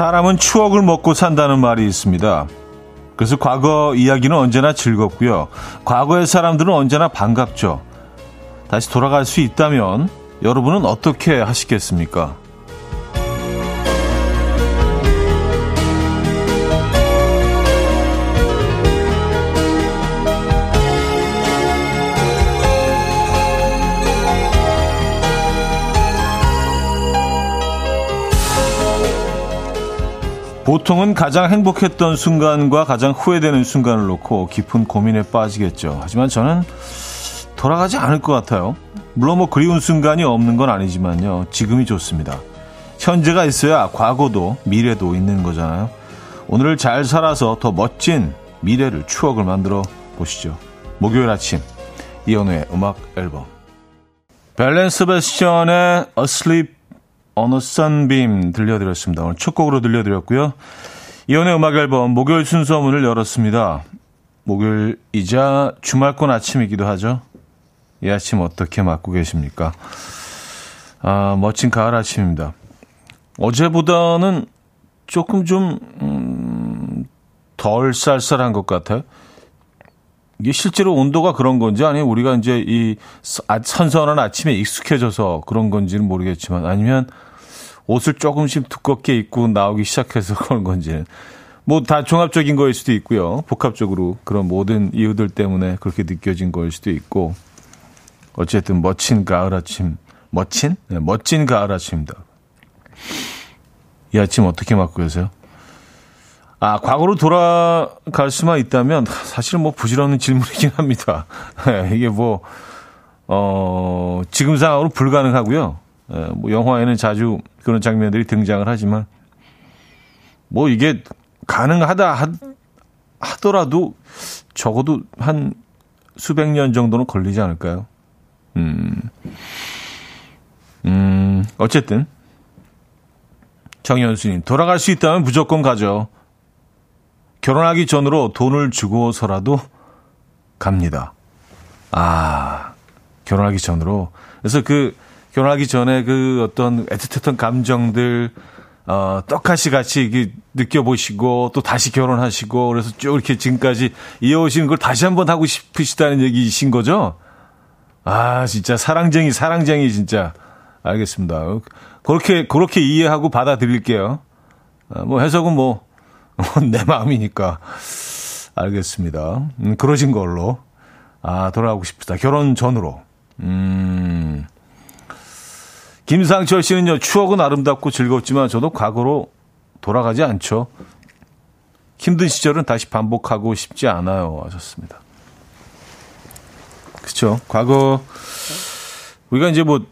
사람은 추억을 먹고 산다는 말이 있습니다. 그래서 과거 이야기는 언제나 즐겁고요. 과거의 사람들은 언제나 반갑죠. 다시 돌아갈 수 있다면 여러분은 어떻게 하시겠습니까? 보통은 가장 행복했던 순간과 가장 후회되는 순간을 놓고 깊은 고민에 빠지겠죠. 하지만 저는 돌아가지 않을 것 같아요. 물론 뭐 그리운 순간이 없는 건 아니지만요. 지금이 좋습니다. 현재가 있어야 과거도 미래도 있는 거잖아요. 오늘을 잘 살아서 더 멋진 미래를 추억을 만들어 보시죠. 목요일 아침 이연우의 음악 앨범 밸런스 베스션의 Asleep a Sunbeam 들려드렸습니다. 오늘 첫 곡으로 들려드렸고요. 이연의 음악 앨범 목요일 순서 문을 열었습니다. 목요일이자 주말권 아침이기도 하죠. 이 아침 어떻게 맞고 계십니까? 아, 멋진 가을 아침입니다. 어제보다는 조금 좀, 음, 덜 쌀쌀한 것 같아요. 이게 실제로 온도가 그런 건지 아니면 우리가 이제 이 아, 선선한 아침에 익숙해져서 그런 건지는 모르겠지만 아니면 옷을 조금씩 두껍게 입고 나오기 시작해서 그런 건지는 뭐다 종합적인 거일 수도 있고요. 복합적으로 그런 모든 이유들 때문에 그렇게 느껴진 거일 수도 있고 어쨌든 멋진 가을 아침 멋진 네, 멋진 가을 아침입니다. 이 아침 어떻게 맞고 계세요? 아, 과거로 돌아갈 수만 있다면 사실 뭐 부질없는 질문이긴 합니다. 네, 이게 뭐, 어, 지금 상황으로 불가능하고요. 예, 뭐 영화에는 자주 그런 장면들이 등장을 하지만 뭐 이게 가능하다 하, 하더라도 적어도 한 수백 년 정도는 걸리지 않을까요? 음, 음, 어쨌든 정현수님 돌아갈 수 있다면 무조건 가죠. 결혼하기 전으로 돈을 주고서라도 갑니다. 아, 결혼하기 전으로. 그래서 그 결혼하기 전에 그 어떤 애틋했던 감정들 어, 떡하시 같이 느껴보시고 또 다시 결혼하시고 그래서 쭉 이렇게 지금까지 이어오시는 걸 다시 한번 하고 싶으시다는 얘기이신 거죠? 아, 진짜 사랑쟁이, 사랑쟁이 진짜. 알겠습니다. 그렇게, 그렇게 이해하고 받아들일게요. 아, 뭐 해석은 뭐, 내 마음이니까. 알겠습니다. 음, 그러신 걸로. 아, 돌아가고 싶다. 결혼 전으로. 음. 김상철 씨는요, 추억은 아름답고 즐겁지만 저도 과거로 돌아가지 않죠. 힘든 시절은 다시 반복하고 싶지 않아요. 하셨습니다. 그렇죠. 과거 우리가 이제 뭐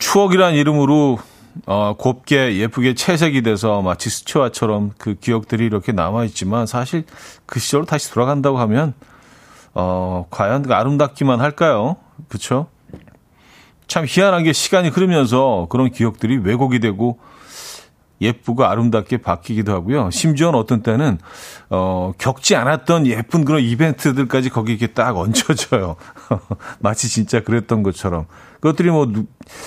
추억이란 이름으로 어, 곱게 예쁘게 채색이 돼서 마치 스튜아처럼 그 기억들이 이렇게 남아 있지만 사실 그 시절로 다시 돌아간다고 하면 어, 과연 아름답기만 할까요? 그렇죠? 참 희한한 게 시간이 흐르면서 그런 기억들이 왜곡이 되고 예쁘고 아름답게 바뀌기도 하고요. 심지어는 어떤 때는 어 겪지 않았던 예쁜 그런 이벤트들까지 거기 이렇게 딱 얹혀져요. 마치 진짜 그랬던 것처럼. 그것들이 뭐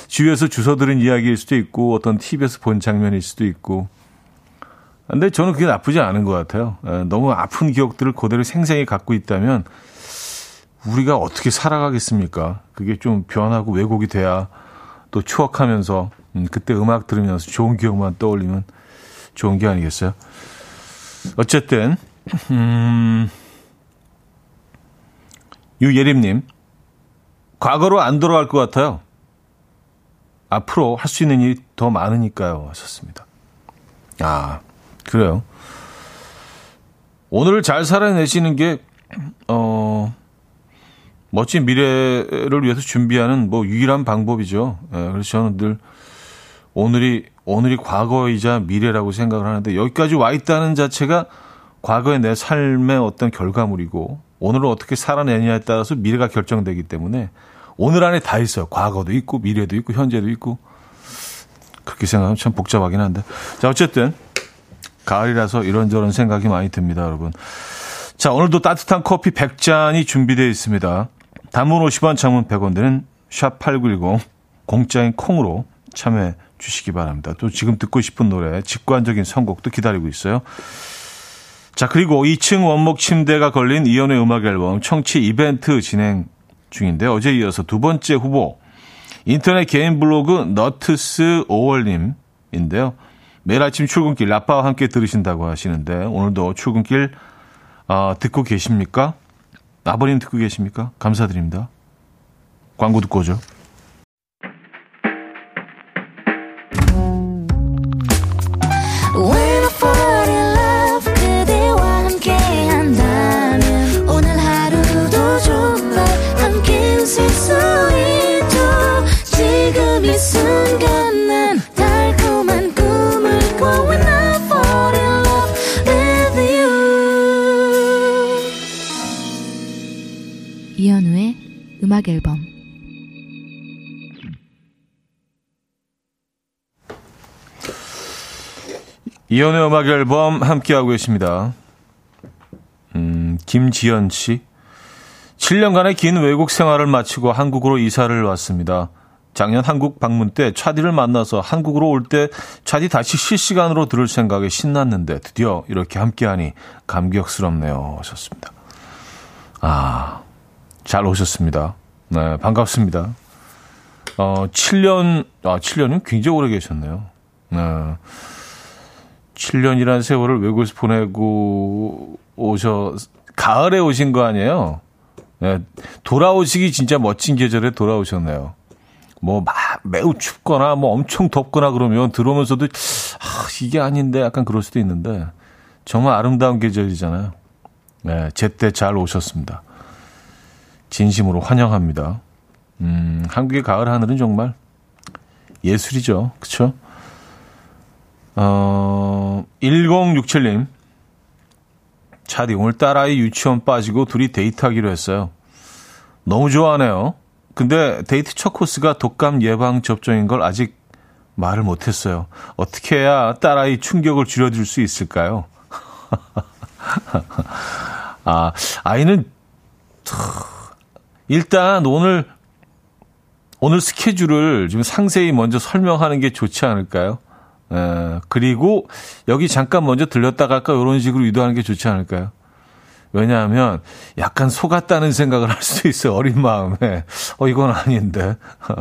주위에서 주워 들은 이야기일 수도 있고 어떤 TV에서 본 장면일 수도 있고. 근데 저는 그게 나쁘지 않은 것 같아요. 너무 아픈 기억들을 그대로 생생히 갖고 있다면 우리가 어떻게 살아가겠습니까? 그게 좀 변하고 왜곡이 돼야 또 추억하면서 음, 그때 음악 들으면서 좋은 기억만 떠올리면 좋은 게 아니겠어요? 어쨌든 음, 유예림님 과거로 안 돌아갈 것 같아요. 앞으로 할 수 있는 일이 더 많으니까요. 하셨습니다. 아 그래요. 오늘을 잘 살아내시는 게 어. 멋진 미래를 위해서 준비하는 뭐 유일한 방법이죠. 예, 그래서 저는 늘 오늘이 오늘이 과거이자 미래라고 생각을 하는데 여기까지 와 있다는 자체가 과거의 내 삶의 어떤 결과물이고 오늘을 어떻게 살아내냐에 따라서 미래가 결정되기 때문에 오늘 안에 다 있어요. 과거도 있고 미래도 있고 현재도 있고 그렇게 생각하면 참 복잡하긴 한데 자 어쨌든 가을이라서 이런저런 생각이 많이 듭니다, 여러분. 자 오늘도 따뜻한 커피 100잔이 준비되어 있습니다. 단문 50원, 장문 100원 드는 샵8910 공짜인 콩으로 참여해 주시기 바랍니다. 또 지금 듣고 싶은 노래, 직관적인 선곡도 기다리고 있어요. 자, 그리고 2층 원목 침대가 걸린 이연의 음악 앨범 청취 이벤트 진행 중인데 어제 이어서 두 번째 후보 인터넷 개인 블로그 너트스 5월님인데요. 매일 아침 출근길 아빠와 함께 들으신다고 하시는데 오늘도 출근길 어, 듣고 계십니까? 아버님 듣고 계십니까? 감사드립니다. 광고 듣고 오죠. 이연의 음악 앨범 함께하고 계십니다. 음, 김지연 씨. 7년간의 긴 외국 생활을 마치고 한국으로 이사를 왔습니다. 작년 한국 방문 때 차디를 만나서 한국으로 올 때 차디 다시 실시간으로 들을 생각에 신났는데 드디어 이렇게 함께하니 감격스럽네요. 하셨습니다. 아, 잘 오셨습니다. 네, 반갑습니다. 어, 7년, 아, 7년은 굉장히 오래 계셨네요. 네. 7년이라는 세월을 외국에서 보내고 오셔, 가을에 오신 거 아니에요? 네, 돌아오시기 진짜 멋진 계절에 돌아오셨네요. 뭐, 막, 매우 춥거나, 뭐, 엄청 덥거나 그러면 들어오면서도, 아, 이게 아닌데, 약간 그럴 수도 있는데, 정말 아름다운 계절이잖아요. 네, 제때 잘 오셨습니다. 진심으로 환영합니다. 음, 한국의 가을 하늘은 정말 예술이죠. 그쵸? 어, 1067님. 차디, 오늘 딸아이 유치원 빠지고 둘이 데이트하기로 했어요. 너무 좋아하네요. 근데 데이트 첫 코스가 독감 예방 접종인 걸 아직 말을 못했어요. 어떻게 해야 딸아이 충격을 줄여줄 수 있을까요? 아, 아이는 일단 오늘 오늘 스케줄을 좀 상세히 먼저 설명하는 게 좋지 않을까요? 에, 그리고 여기 잠깐 먼저 들렸다 갈까 이런 식으로 유도하는 게 좋지 않을까요? 왜냐하면 약간 속았다는 생각을 할수 있어요. 어린 마음에. 어, 이건 아닌데.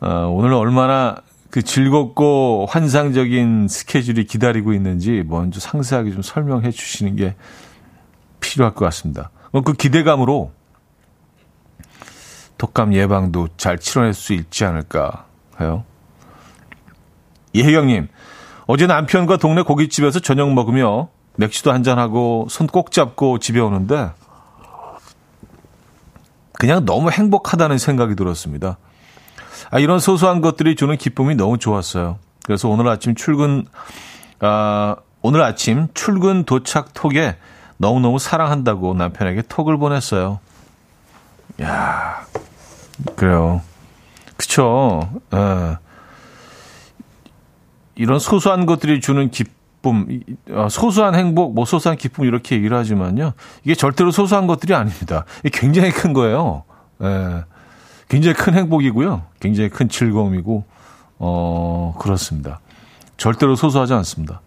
어, 오늘 얼마나 그 즐겁고 환상적인 스케줄이 기다리고 있는지 먼저 상세하게 좀 설명해 주시는 게 필요할 것 같습니다. 그 기대감으로 독감 예방도 잘 치러낼 수 있지 않을까 해요. 이혜경님, 어제 남편과 동네 고깃집에서 저녁 먹으며 맥주도 한잔하고 손 꼭 잡고 집에 오는데 그냥 너무 행복하다는 생각이 들었습니다. 아, 이런 소소한 것들이 주는 기쁨이 너무 좋았어요. 그래서 오늘 아침 출근, 아, 오늘 아침 출근 도착 톡에 너무너무 사랑한다고 남편에게 톡을 보냈어요. 야 그래요. 그쵸. 예. 이런 소소한 것들이 주는 기쁨, 어, 소소한 행복, 뭐 소소한 기쁨 이렇게 얘기를 하지만요. 이게 절대로 소소한 것들이 아닙니다. 굉장히 큰 거예요. 예. 굉장히 큰 행복이고요. 굉장히 큰 즐거움이고, 어, 그렇습니다. 절대로 소소하지 않습니다.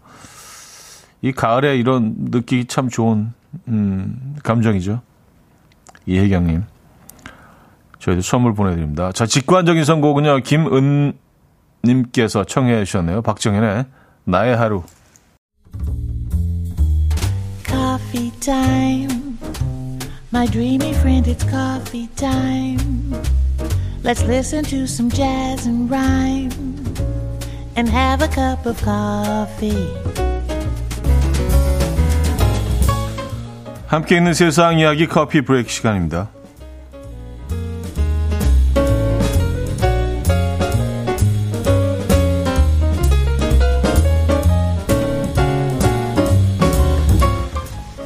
이 가을에 이런 느끼기 참 좋은, 음, 감정이죠. 이혜경님. 저희도 선물 보내드립니다. 자, 직관적인 선곡은요, 김은 님께서 청해 주셨네요. 박정현의 나의 하루. Coffee time. My dreamy friend, it's coffee time. Let's listen to some jazz and rhyme and have a cup of coffee. 함께 있는 세상 이야기 커피 브레이크 시간입니다.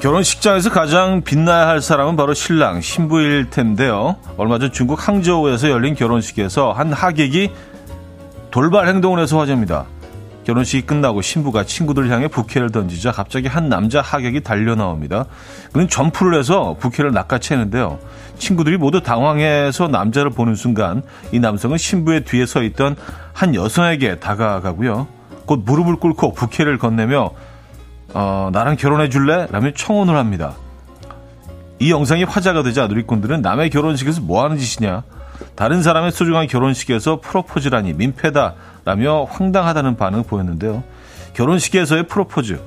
결혼식장에서 가장 빛나야 할 사람은 바로 신랑, 신부일 텐데요. 얼마 전 중국 항저우에서 열린 결혼식에서 한 하객이 돌발 행동을 해서 화제입니다. 결혼식이 끝나고 신부가 친구들 향해 부케를 던지자 갑자기 한 남자 하객이 달려 나옵니다. 그는 점프를 해서 부케를 낚아채는데요. 친구들이 모두 당황해서 남자를 보는 순간 이 남성은 신부의 뒤에 서 있던 한 여성에게 다가가고요. 곧 무릎을 꿇고 부케를 건네며 어, 나랑 결혼해 줄래? 라며 청혼을 합니다. 이 영상이 화제가 되자 누리꾼들은 남의 결혼식에서 뭐 하는 짓이냐? 다른 사람의 소중한 결혼식에서 프로포즈라니 민폐다 라며 황당하다는 반응을 보였는데요. 결혼식에서의 프로포즈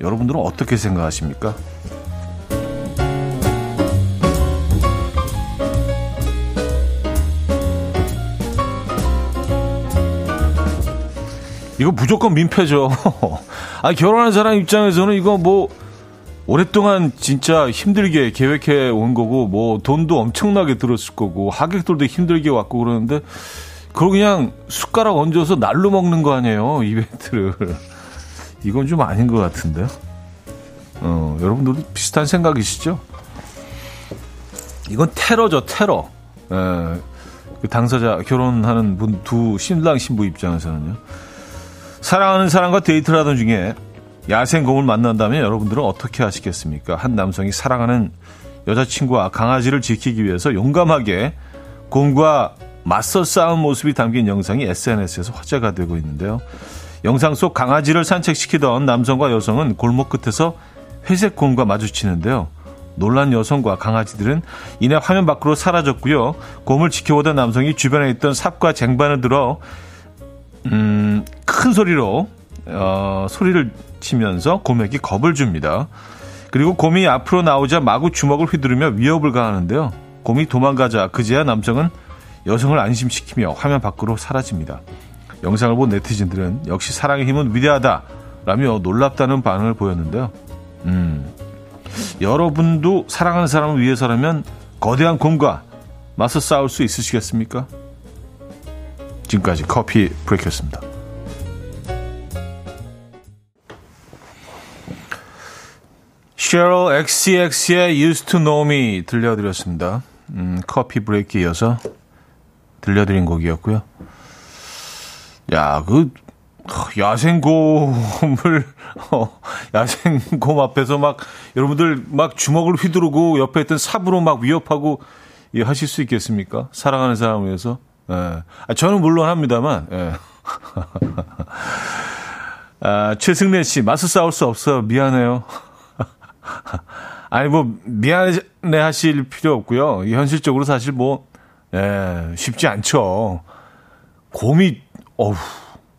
여러분들은 어떻게 생각하십니까? 이거 무조건 민폐죠. 아, 결혼한 사람 입장에서는 이거 뭐, 오랫동안 진짜 힘들게 계획해 온 거고, 뭐, 돈도 엄청나게 들었을 거고, 하객들도 힘들게 왔고 그러는데, 그걸 그냥 숟가락 얹어서 날로 먹는 거 아니에요, 이벤트를. 이건 좀 아닌 것 같은데요. 어, 여러분들도 비슷한 생각이시죠? 이건 테러죠, 테러. 에, 그 당사자, 결혼하는 분 두 신랑 신부 입장에서는요. 사랑하는 사람과 데이트를 하던 중에 야생곰을 만난다면 여러분들은 어떻게 하시겠습니까? 한 남성이 사랑하는 여자친구와 강아지를 지키기 위해서 용감하게 곰과 맞서 싸운 모습이 담긴 영상이 SNS에서 화제가 되고 있는데요. 영상 속 강아지를 산책시키던 남성과 여성은 골목 끝에서 회색 곰과 마주치는데요. 놀란 여성과 강아지들은 이내 화면 밖으로 사라졌고요. 곰을 지켜보던 남성이 주변에 있던 삽과 쟁반을 들어 음, 큰 소리로 어, 소리를 치면서 곰에게 겁을 줍니다. 그리고 곰이 앞으로 나오자 마구 주먹을 휘두르며 위협을 가하는데요. 곰이 도망가자 그제야 남성은 여성을 안심시키며 화면 밖으로 사라집니다. 영상을 본 네티즌들은 역시 사랑의 힘은 위대하다라며 놀랍다는 반응을 보였는데요. 음, 여러분도 사랑하는 사람을 위해서라면 거대한 곰과 맞서 싸울 수 있으시겠습니까? 지금까지 커피 브레이크였습니다. 셰럴 XCX의 Used to Know Me 들려드렸습니다. 음, 커피 브레이크 이어서 들려드린 곡이었고요. 야, 그 야생곰을 어, 야생곰 앞에서 막 여러분들 막 주먹을 휘두르고 옆에 있던 삽으로 막 위협하고 예, 하실 수 있겠습니까? 사랑하는 사람을 위해서. 예. 아, 저는 물론 합니다만. 예. 아, 최승래 씨, 맞서 싸울 수 없어. 미안해요. 아니, 뭐, 미안해 하실 필요 없고요. 현실적으로 사실 뭐, 예, 쉽지 않죠. 곰이, 어우,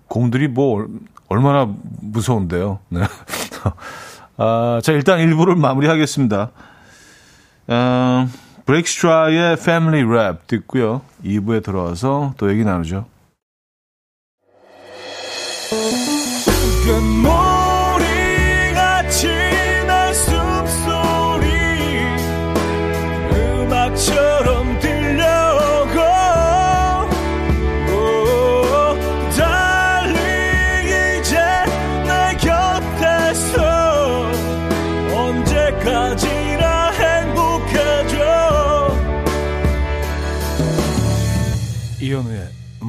곰들이 뭐, 얼마나 무서운데요. 네. 아, 자, 일단 1부를 마무리하겠습니다. 어, 브렉스트라의 패밀리 랩 듣고요. 2부에 들어와서 또 얘기 나누죠.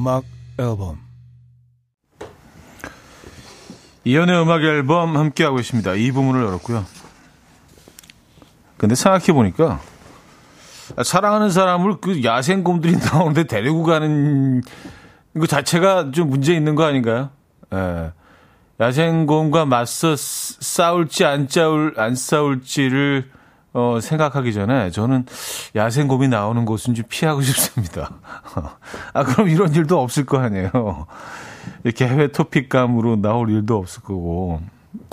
음악 앨범 이현우의 음악 앨범 함께하고 있습니다. 이 부분을 열었고요. 근데 생각해보니까 사랑하는 사람을 그 야생곰들이 나오는데 데리고 가는 그 자체가 좀 문제 있는 거 아닌가요? 예. 야생곰과 맞서 싸울지 안 싸울 안 싸울지를 어, 생각하기 전에 저는 야생곰이 나오는 곳은 좀 피하고 싶습니다. 아, 그럼 이런 일도 없을 거 아니에요. 이렇게 해외 토픽감으로 나올 일도 없을 거고.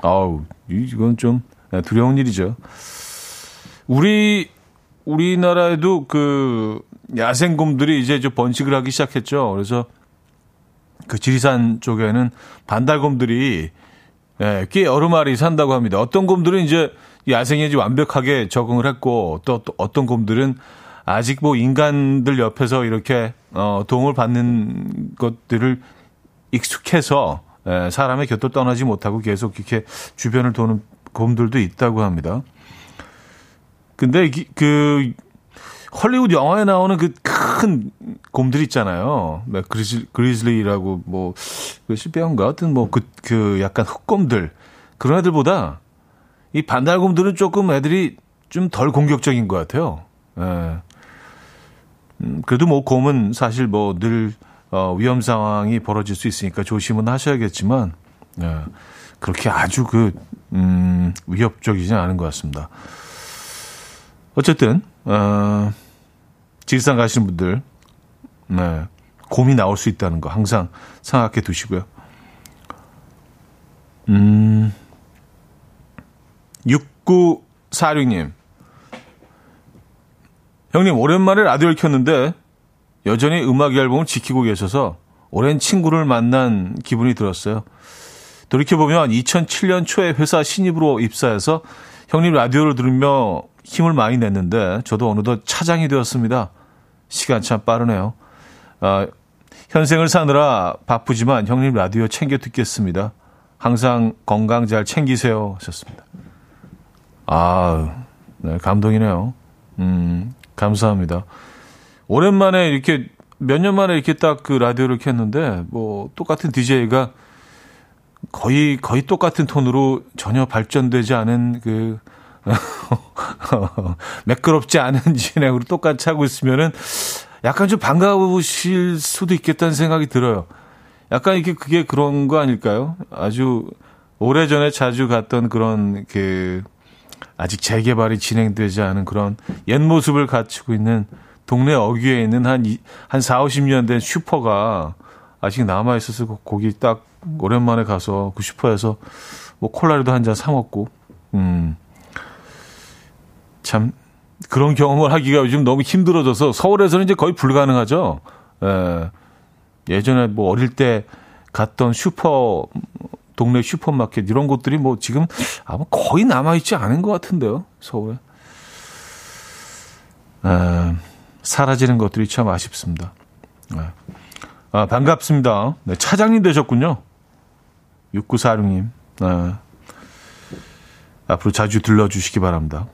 아우, 이건 좀 두려운 일이죠. 우리, 우리나라에도 그 야생곰들이 이제 좀 번식을 하기 시작했죠. 그래서 그 지리산 쪽에는 반달곰들이 예, 꽤 여러 마리 산다고 합니다. 어떤 곰들은 이제 야생에 완벽하게 적응을 했고 또, 또 어떤 곰들은 아직 뭐 인간들 옆에서 이렇게 어, 도움을 받는 것들을 익숙해서 에, 사람의 곁을 떠나지 못하고 계속 이렇게 주변을 도는 곰들도 있다고 합니다. 근데 그 헐리우드 영화에 나오는 그 큰 곰들 있잖아요. 뭐 그리즐, 그리즐리라고 뭐, 그 실배인가? 하여튼 뭐 그, 그 약간 흑곰들. 그런 애들보다 이 반달곰들은 조금 애들이 좀 덜 공격적인 것 같아요. 예. 음, 그래도 뭐 곰은 사실 뭐늘 어, 위험 상황이 벌어질 수 있으니까 조심은 하셔야겠지만, 예. 그렇게 아주 그, 음, 위협적이진 않은 것 같습니다. 어쨌든, 어, 지리산 가시는 분들, 네, 곰이 나올 수 있다는 거 항상 생각해 두시고요. 음, 6946님. 형님, 오랜만에 라디오를 켰는데, 여전히 음악 앨범을 지키고 계셔서 오랜 친구를 만난 기분이 들었어요. 돌이켜보면 2007년 초에 회사 신입으로 입사해서 형님 라디오를 들으며 힘을 많이 냈는데 저도 어느덧 차장이 되었습니다. 시간 참 빠르네요. 아, 현생을 사느라 바쁘지만 형님 라디오 챙겨 듣겠습니다. 항상 건강 잘 챙기세요 하셨습니다. 아, 네, 감동이네요. 음, 감사합니다. 오랜만에 이렇게 몇 년 만에 이렇게 딱 그 라디오를 켰는데 뭐 똑같은 DJ가 거의 거의 똑같은 톤으로 전혀 발전되지 않은 그 매끄럽지 않은 진행으로 똑같이 하고 있으면은 약간 좀 반가우실 수도 있겠다는 생각이 들어요. 약간 이게 그게 그런 거 아닐까요? 아주 오래전에 자주 갔던 그런 그 아직 재개발이 진행되지 않은 그런 옛 모습을 갖추고 있는 동네 어귀에 있는 한, 한 4, 50년 된 슈퍼가 아직 남아있어서 거기 딱 오랜만에 가서 그 슈퍼에서 뭐 콜라라도 한 잔 사먹고, 음. 참, 그런 경험을 하기가 요즘 너무 힘들어져서 서울에서는 이제 거의 불가능하죠. 예. 예전에 뭐 어릴 때 갔던 슈퍼, 동네 슈퍼마켓 이런 곳들이 뭐 지금 아마 거의 남아 있지 않은 것 같은데요. 서울에. 에, 사라지는 것들이 참 아쉽습니다. 네. 아, 반갑습니다. 네, 차장님 되셨군요. 6946님. 네. 앞으로 자주 들러주시기 바랍니다.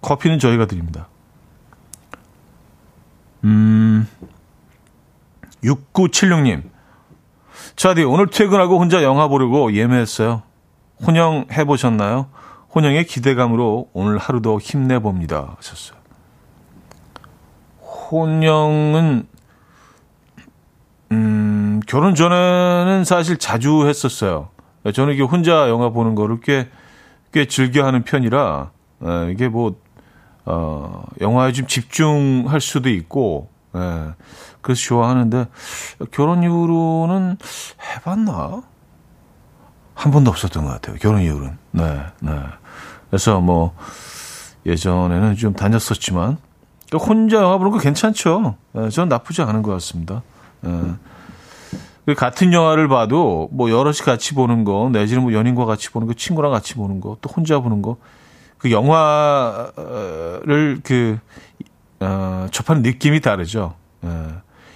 커피는 저희가 드립니다. 음, 6976님. 차디, 오늘 퇴근하고 혼자 영화 보려고 예매했어요. 혼영 해보셨나요? 혼영의 기대감으로 오늘 하루도 힘내봅니다. 하셨어요. 혼영은 음, 결혼 전에는 사실 자주 했었어요. 저는 이게 혼자 영화 보는 거를 꽤, 꽤 즐겨 하는 편이라, 에, 이게 뭐, 어, 영화에 좀 집중할 수도 있고, 에, 그래서 좋아하는데, 결혼 이후로는 해봤나? 한 번도 없었던 것 같아요. 결혼 이후로는. 네, 네. 그래서 뭐, 예전에는 좀 다녔었지만, 혼자 영화 보는 거 괜찮죠. 예, 저는 나쁘지 않은 것 같습니다. 예. 같은 영화를 봐도 뭐 여럿이 같이 보는 거, 내지는 뭐 연인과 같이 보는 거, 친구랑 같이 보는 거, 또 혼자 보는 거, 그 영화를 그 어, 접하는 느낌이 다르죠.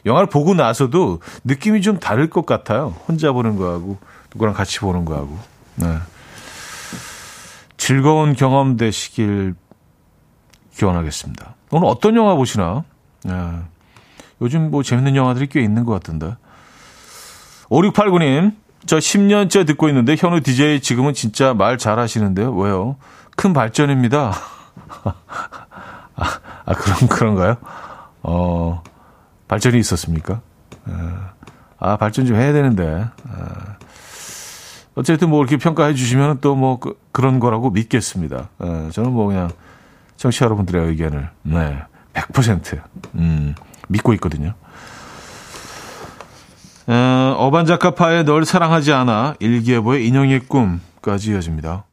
예. 영화를 보고 나서도 느낌이 좀 다를 것 같아요. 혼자 보는 거하고 누구랑 같이 보는 거하고. 네. 즐거운 경험 되시길 기원하겠습니다. 오늘 어떤 영화 보시나? 예. 요즘 뭐 재밌는 영화들이 꽤 있는 것 같은데. 5689님, 저 10년째 듣고 있는데 현우 DJ 지금은 진짜 말 잘하시는데요. 왜요? 큰 발전입니다. 아, 아, 그런, 그런가요? 어, 발전이 있었습니까? 예. 아, 발전 좀 해야 되는데. 아. 어쨌든 뭐 이렇게 평가해 주시면 또 뭐 그, 런 거라고 믿겠습니다. 예, 저는 뭐 그냥 청취자 여러분들의 의견을 네, 100% 음, 믿고 있거든요. 어, 어반자카파의 널 사랑하지 않아 일기예보의 인형의 꿈까지 이어집니다.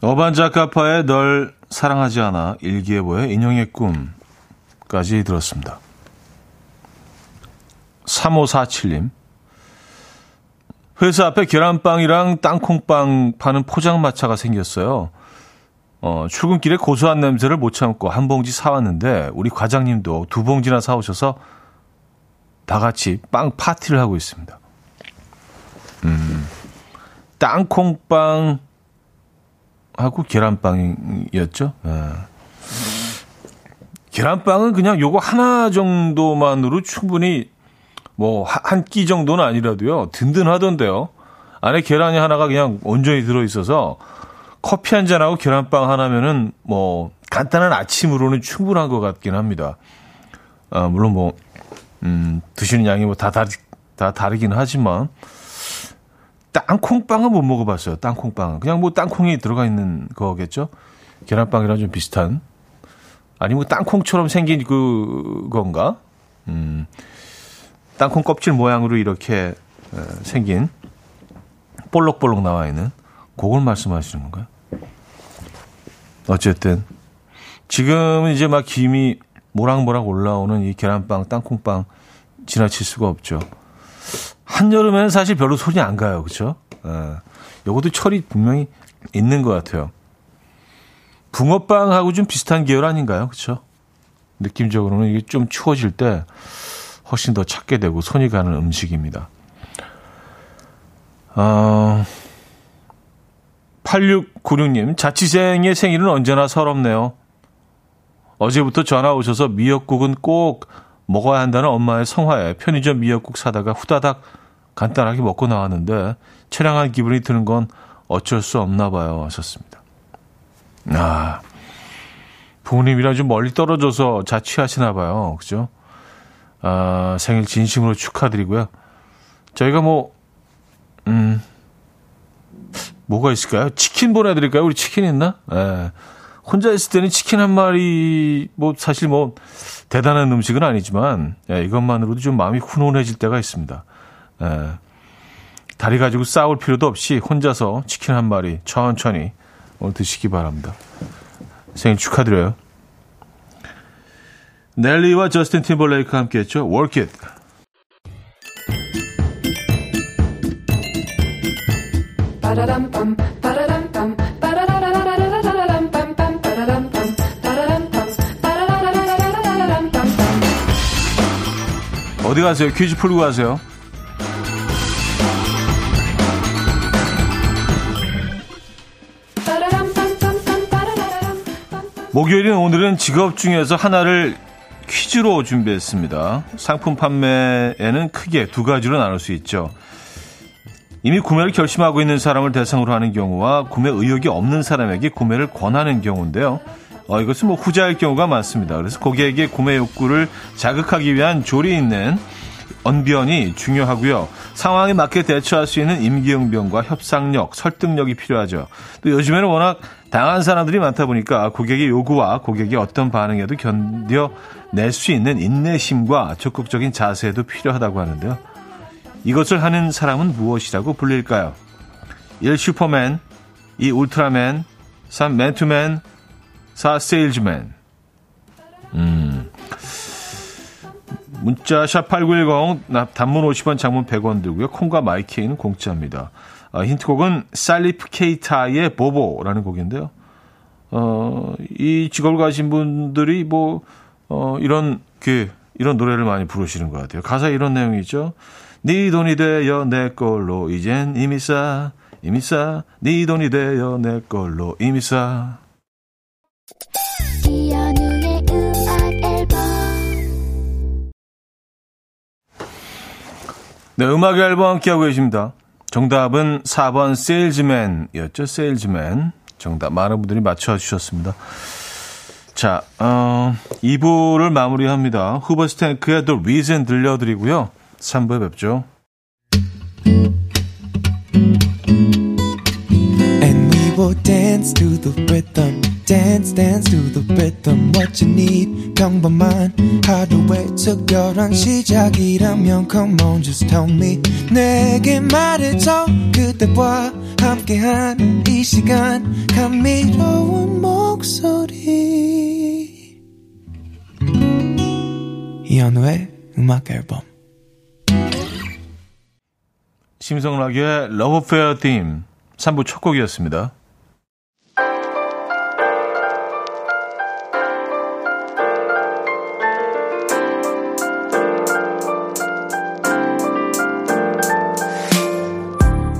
어반자카파의 널 사랑하지 않아 일기예보의 인형의 꿈 까지 들었습니다. 3547님 회사 앞에 계란빵이랑 땅콩빵 파는 포장마차가 생겼어요. 어, 출근길에 고소한 냄새를 못 참고 한 봉지 사왔는데 우리 과장님도 두 봉지나 사오셔서 다 같이 빵 파티를 하고 있습니다. 음, 땅콩빵 하고 계란빵이었죠. 예. 계란빵은 그냥 요거 하나 정도만으로 충분히 뭐 한 끼 정도는 아니라도요 든든하던데요. 안에 계란이 하나가 그냥 온전히 들어 있어서 커피 한 잔하고 계란빵 하나면은 뭐 간단한 아침으로는 충분한 것 같긴 합니다. 아, 물론 뭐 음, 드시는 양이 뭐다 다르 다 다르긴 하지만 땅콩빵은 못 먹어봤어요. 땅콩빵은 그냥 뭐 땅콩이 들어가 있는 거겠죠. 계란빵이랑 좀 비슷한 아니면 뭐 땅콩처럼 생긴 그 건가? 음, 땅콩 껍질 모양으로 이렇게 생긴 볼록볼록 나와 있는 그걸 말씀하시는 건가요? 어쨌든 지금은 이제 막 김이 모락모락 올라오는 이 계란빵, 땅콩빵 지나칠 수가 없죠. 한여름에는 사실 별로 손이 안 가요. 그렇죠? 예. 요것도 철이 분명히 있는 것 같아요. 붕어빵하고 좀 비슷한 계열 아닌가요? 그렇죠? 느낌적으로는 이게 좀 추워질 때 훨씬 더 찾게 되고 손이 가는 음식입니다. 어, 8696님, 자취생의 생일은 언제나 서럽네요. 어제부터 전화 오셔서 미역국은 꼭 먹어야 한다는 엄마의 성화에 편의점 미역국 사다가 후다닥 간단하게 먹고 나왔는데 처량한 기분이 드는 건 어쩔 수 없나 봐요. 하셨습니다. 아, 부모님이랑 좀 멀리 떨어져서 자취하시나 봐요. 그죠? 아, 생일 진심으로 축하드리고요. 저희가 뭐, 음, 뭐가 있을까요? 치킨 보내드릴까요? 우리 치킨 있나? 예. 혼자 있을 때는 치킨 한 마리, 뭐, 사실 뭐, 대단한 음식은 아니지만, 예, 이것만으로도 좀 마음이 훈훈해질 때가 있습니다. 예. 다리 가지고 싸울 필요도 없이 혼자서 치킨 한 마리 천천히 드시기 바랍니다. 생일 축하드려요. 넬리와 저스틴 팀벌레이크가 함께했죠. Work It. 어디 가세요? 퀴즈 풀고 가세요. 목요일인 오늘은 직업 중에서 하나를 퀴즈로 준비했습니다. 상품 판매에는 크게 두 가지로 나눌 수 있죠. 이미 구매를 결심하고 있는 사람을 대상으로 하는 경우와 구매 의욕이 없는 사람에게 구매를 권하는 경우인데요. 어, 이것은 뭐 후자일 경우가 많습니다. 그래서 고객에게 구매 욕구를 자극하기 위한 조리 있는 언변이 중요하고요. 상황에 맞게 대처할 수 있는 임기응변과 협상력, 설득력이 필요하죠. 또 요즘에는 워낙 당한 사람들이 많다 보니까 고객의 요구와 고객이 어떤 반응에도 견뎌낼 수 있는 인내심과 적극적인 자세도 필요하다고 하는데요. 이것을 하는 사람은 무엇이라고 불릴까요? 1. 슈퍼맨 2. 울트라맨 3. 맨투맨 4. 세일즈맨 음... 문자 샵8910 단문 50원 장문 100원 들고요. 콩과 마이케이는 공짜입니다. 어, 힌트곡은 살리프 케이타의 보보라는 곡인데요. 어, 이 직업을 가진 분들이 뭐, 어, 이런, 그, 이런 노래를 많이 부르시는 것 같아요. 가사 이런 내용이 있죠. 네 돈이 되어 내 걸로 이젠 이미 싸, 이미 싸. 네 돈이 되어 내 걸로 이미 싸. 네, 음악 앨범 함께하고 계십니다. 정답은 4번 세일즈맨이었죠. 세일즈맨. 정답 많은 분들이 맞춰주셨습니다. 자, 어, 2부를 마무리합니다. 후버스탱크의 The Reason 들려드리고요. 3부에 뵙죠. And we will dance to the rhythm. Dance dance to the rhythm what you need. 평범한 하루의 특별한 시작이라면 come on just tell me. 내게 말해줘. 그대와 함께한 이 시간. 감미로운 목소리. 이현우의 음악 앨범. 심성락의 Love Affair Theme 3부 첫 곡이었습니다.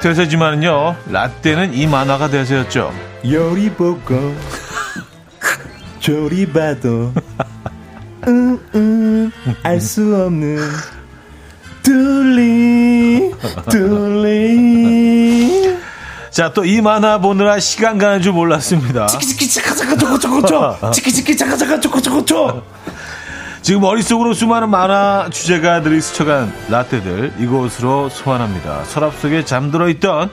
뽀로로가 대세지만요. 라떼는 이 만화가 대세였죠. 요리 보고 조리 봐도 알수 없는 뚫리 뚫리 자, 또 이 만화 보느라 시간 가는 줄 몰랐습니다. 치키치키 차카차카 초코초코초 치키치키 차카차카 초코초코초 지금 머릿속으로 수많은 만화 주제가 들이 스쳐간 라떼들 이곳으로 소환합니다. 서랍 속에 잠들어 있던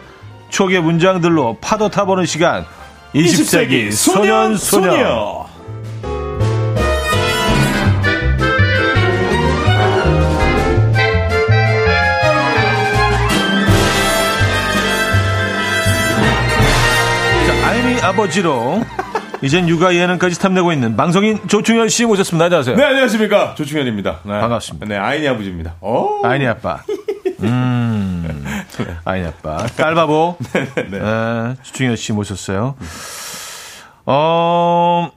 초계 문장들로 파도 타보는 시간 20세기, 20세기 소년 소녀. 소녀. 아버지로 이젠 육아 예능까지 탐내고 있는 방송인 조충현 씨 모셨습니다. 안녕하세요. 네, 안녕하십니까. 조충현입니다. 네. 반갑습니다. 네, 아이니 아버지입니다. 오. 아이니 아빠. 음, 아이니 아빠. 딸바보. 네, 네. 네, 조충현 씨 모셨어요. 어,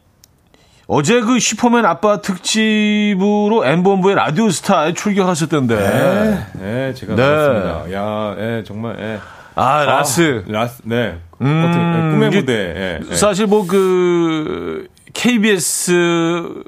어제 그 슈퍼맨 아빠 특집으로 N본부의 라디오 스타에 출격하셨던데. 네, 네 제가 네. 봤습니다. 야, 네, 정말, 네. 아, 라스. 아, 라스, 네. 음, 어떻게, 꿈의 무대. 예, 예. 사실 뭐 그, KBS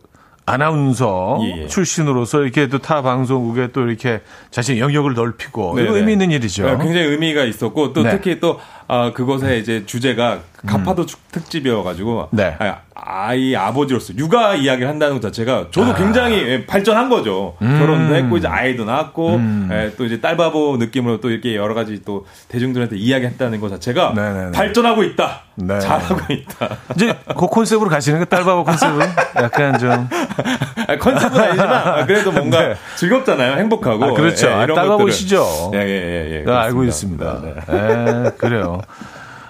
아나운서 예, 예. 출신으로서 이렇게 또 타 방송국에 또 이렇게 자신의 영역을 넓히고 네, 의미 있는 일이죠. 네, 굉장히 의미가 있었고 또 네. 특히 또 아, 그것의 이제 주제가 가파도 음. 특집이어가지고 네. 아이 아버지로서 육아 이야기를 한다는 것 자체가 저도 아. 굉장히 예, 발전한 거죠. 음. 결혼도 했고 이제 아이도 낳았고 음. 예, 또 이제 딸바보 느낌으로 또 이렇게 여러 가지 또 대중들한테 이야기했다는 것 자체가 네네네. 발전하고 있다. 네. 잘하고 있다. 이제 그 컨셉으로 가시는 게 딸바보 컨셉으로 약간 좀 컨셉은 아니지만 그래도 뭔가 네. 즐겁잖아요. 행복하고. 아, 그렇죠. 예, 이런 딸바보시죠. 예, 예, 예. 예 알고 있습니다. 네. 예, 그래요.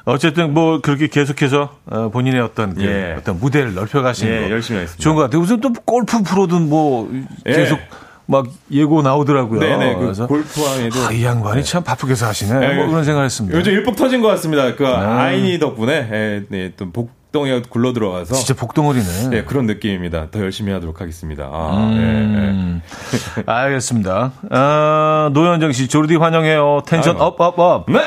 어쨌든 뭐 그렇게 계속해서 어, 본인의 어떤 그 예. 어떤 무대를 넓혀가시는 예, 거 열심히 하겠습니다. 좋은 것 같아요. 무슨 또 골프 프로든 뭐 예. 계속 막 예고 나오더라고요. 네네. 그 그래서 골프왕에도 아, 이 양반이 네. 참 바쁘게 사시네. 네. 뭐 그런 생각했습니다. 요즘 일복 터진 것 같습니다. 그 네. 아이니 덕분에 예, 네, 또 복동에 굴러 들어와서 진짜 복덩어리네. 네 그런 느낌입니다. 더 열심히 하도록 하겠습니다. 아, 음, 네, 알겠습니다. 아, 노현정 씨 조르디 환영해요. 텐션 up up up. 네.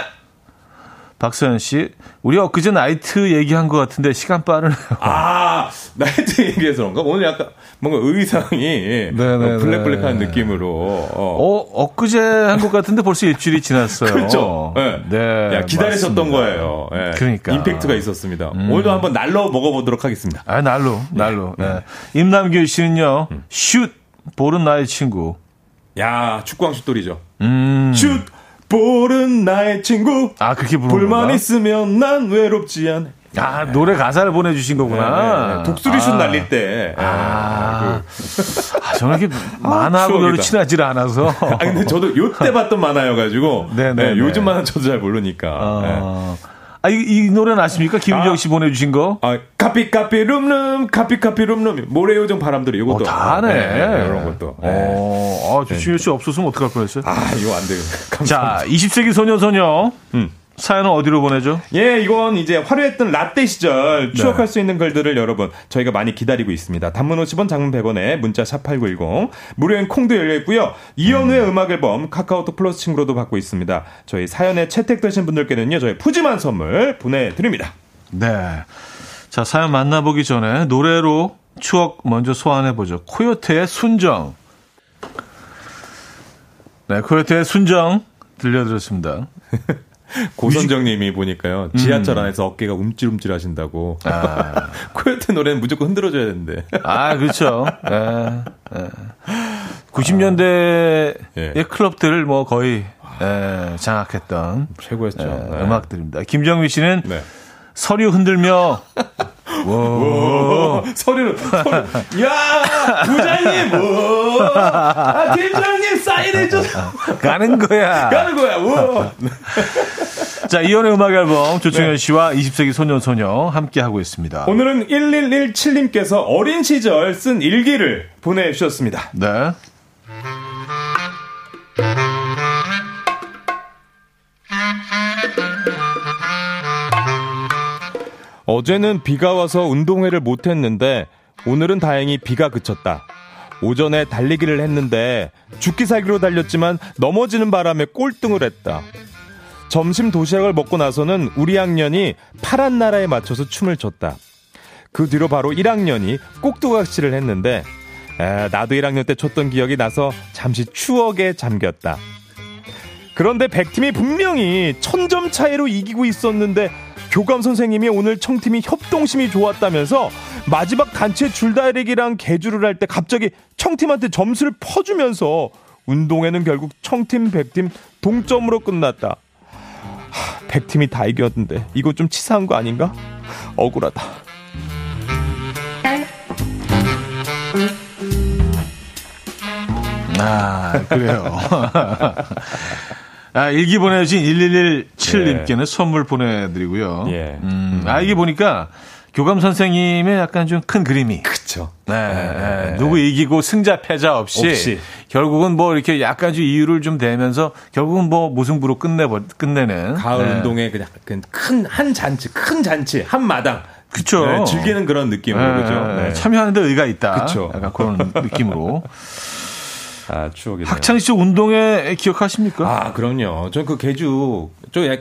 박서연 씨, 우리 엊그제 나이트 얘기한 것 같은데 시간 빠르네요. 아, 나이트 얘기해서 그런가? 오늘 약간 뭔가 의상이 네네네. 블랙블랙한 느낌으로. 어, 어 엊그제 한 것 같은데 벌써 일주일이 지났어요. 그렇죠. 네. 네 야, 기다리셨던 맞습니다. 거예요. 네. 그러니까. 임팩트가 있었습니다. 음. 오늘도 한번 날로 먹어보도록 하겠습니다. 아, 날로, 날로. 네. 네. 임남규 씨는요, 음. 슛! 볼은 나의 친구. 야, 축구왕 슛돌이죠. 음. 슛! 볼은 나의 친구. 아, 그렇게 부르는 볼만 건가? 있으면 난 외롭지 않아. 아, 노래 가사를 보내주신 거구나. 네, 네. 독수리슛 아. 날릴 때. 아, 그. 아 저는 이렇게 만화하고 별로 친하지 않아서. 아, 근데 저도 요때 봤던 만화여가지고. 네네. 네, 네, 요즘 만화 저도 잘 모르니까. 아. 네. 아, 이, 이 노래는 아십니까? 김은정 씨 아, 보내주신 거? 아, 카피, 카피, 룸룸, 카피, 카피, 룸룸. 모래요정 바람돌이 이것도. 어, 다 하네. 네, 네, 이런 것도. 네. 어, 아, 조충현 씨 없었으면 어떡할 뻔했어요? 아, 이거 안 돼요. 자, 20세기 소녀, 소녀. 음. 사연은 어디로 보내죠? 예, 이건 이제 화려했던 라떼 시절 추억할 네. 수 있는 글들을 여러분 저희가 많이 기다리고 있습니다. 단문 50원, 장문 100원에 문자 샵8910 무료인 콩도 열려 있고요. 이연우의 음. 악 앨범 카카오톡 플러스 친구로도 받고 있습니다. 저희 사연에 채택되신 분들께는요. 저희 푸짐한 선물 보내 드립니다. 네. 자, 사연 만나보기 전에 노래로 추억 먼저 소환해 보죠. 코요테의 순정. 네, 코요테의 순정 들려드렸습니다. 고선정님이 보니까요 지하철 음. 안에서 어깨가 움찔움찔 하신다고. 아. 코요테 노래는 무조건 흔들어줘야 되는데. 아 그렇죠. 예, 예. 90년대의 예. 클럽들을 뭐 거의 예, 장악했던 최고였죠. 예, 네. 음악들입니다. 김정미 씨는 네. 서류 흔들며 와, 서류를, 서류. 야, 부장님, 뭐, 아, 팀장님 사인해 줘서. 가는 거야. 가는 거야, 뭐. 자, 이연의 음악 앨범 조충현 네. 씨와 20세기 소년 소녀 함께 하고 있습니다. 오늘은 1117님께서 어린 시절 쓴 일기를 보내주셨습니다. 네. 어제는 비가 와서 운동회를 못했는데 오늘은 다행히 비가 그쳤다. 오전에 달리기를 했는데 죽기 살기로 달렸지만 넘어지는 바람에 꼴등을 했다. 점심 도시락을 먹고 나서는 우리 학년이 파란 나라에 맞춰서 춤을 췄다. 그 뒤로 바로 1학년이 꼭두각시를 했는데 에, 나도 1학년 때 췄던 기억이 나서 잠시 추억에 잠겼다. 그런데 100팀이 분명히 1000점 차이로 이기고 있었는데 교감 선생님이 오늘 청팀이 협동심이 좋았다면서 마지막 단체 줄다리기랑 개주를 할 때 갑자기 청팀한테 점수를 퍼주면서 운동회는 결국 청팀 100팀 동점으로 끝났다. 하, 100팀이 다 이겼는데 이거 좀 치사한 거 아닌가? 억울하다. 아, 그래요. 아, 일기 보내주신 1117님께는 예. 선물 보내드리고요. 예. 음, 아, 이게 보니까 교감 선생님의 약간 좀 큰 그림이. 그쵸. 네, 네, 네. 누구 이기고 승자 패자 없이, 없이, 결국은 뭐 이렇게 약간 좀 이유를 좀 대면서 결국은 뭐 무승부로 끝내버 끝내는 가을 네. 운동의 그냥 큰 한 잔치, 큰 잔치, 한 마당. 그쵸. 네, 즐기는 그런 느낌으로 그죠. 네. 참여하는데 의가 있다. 그쵸. 약간 그런 느낌으로. 아, 추억이 학창 시절 운동회 기억하십니까? 아, 그럼요. 저그 개주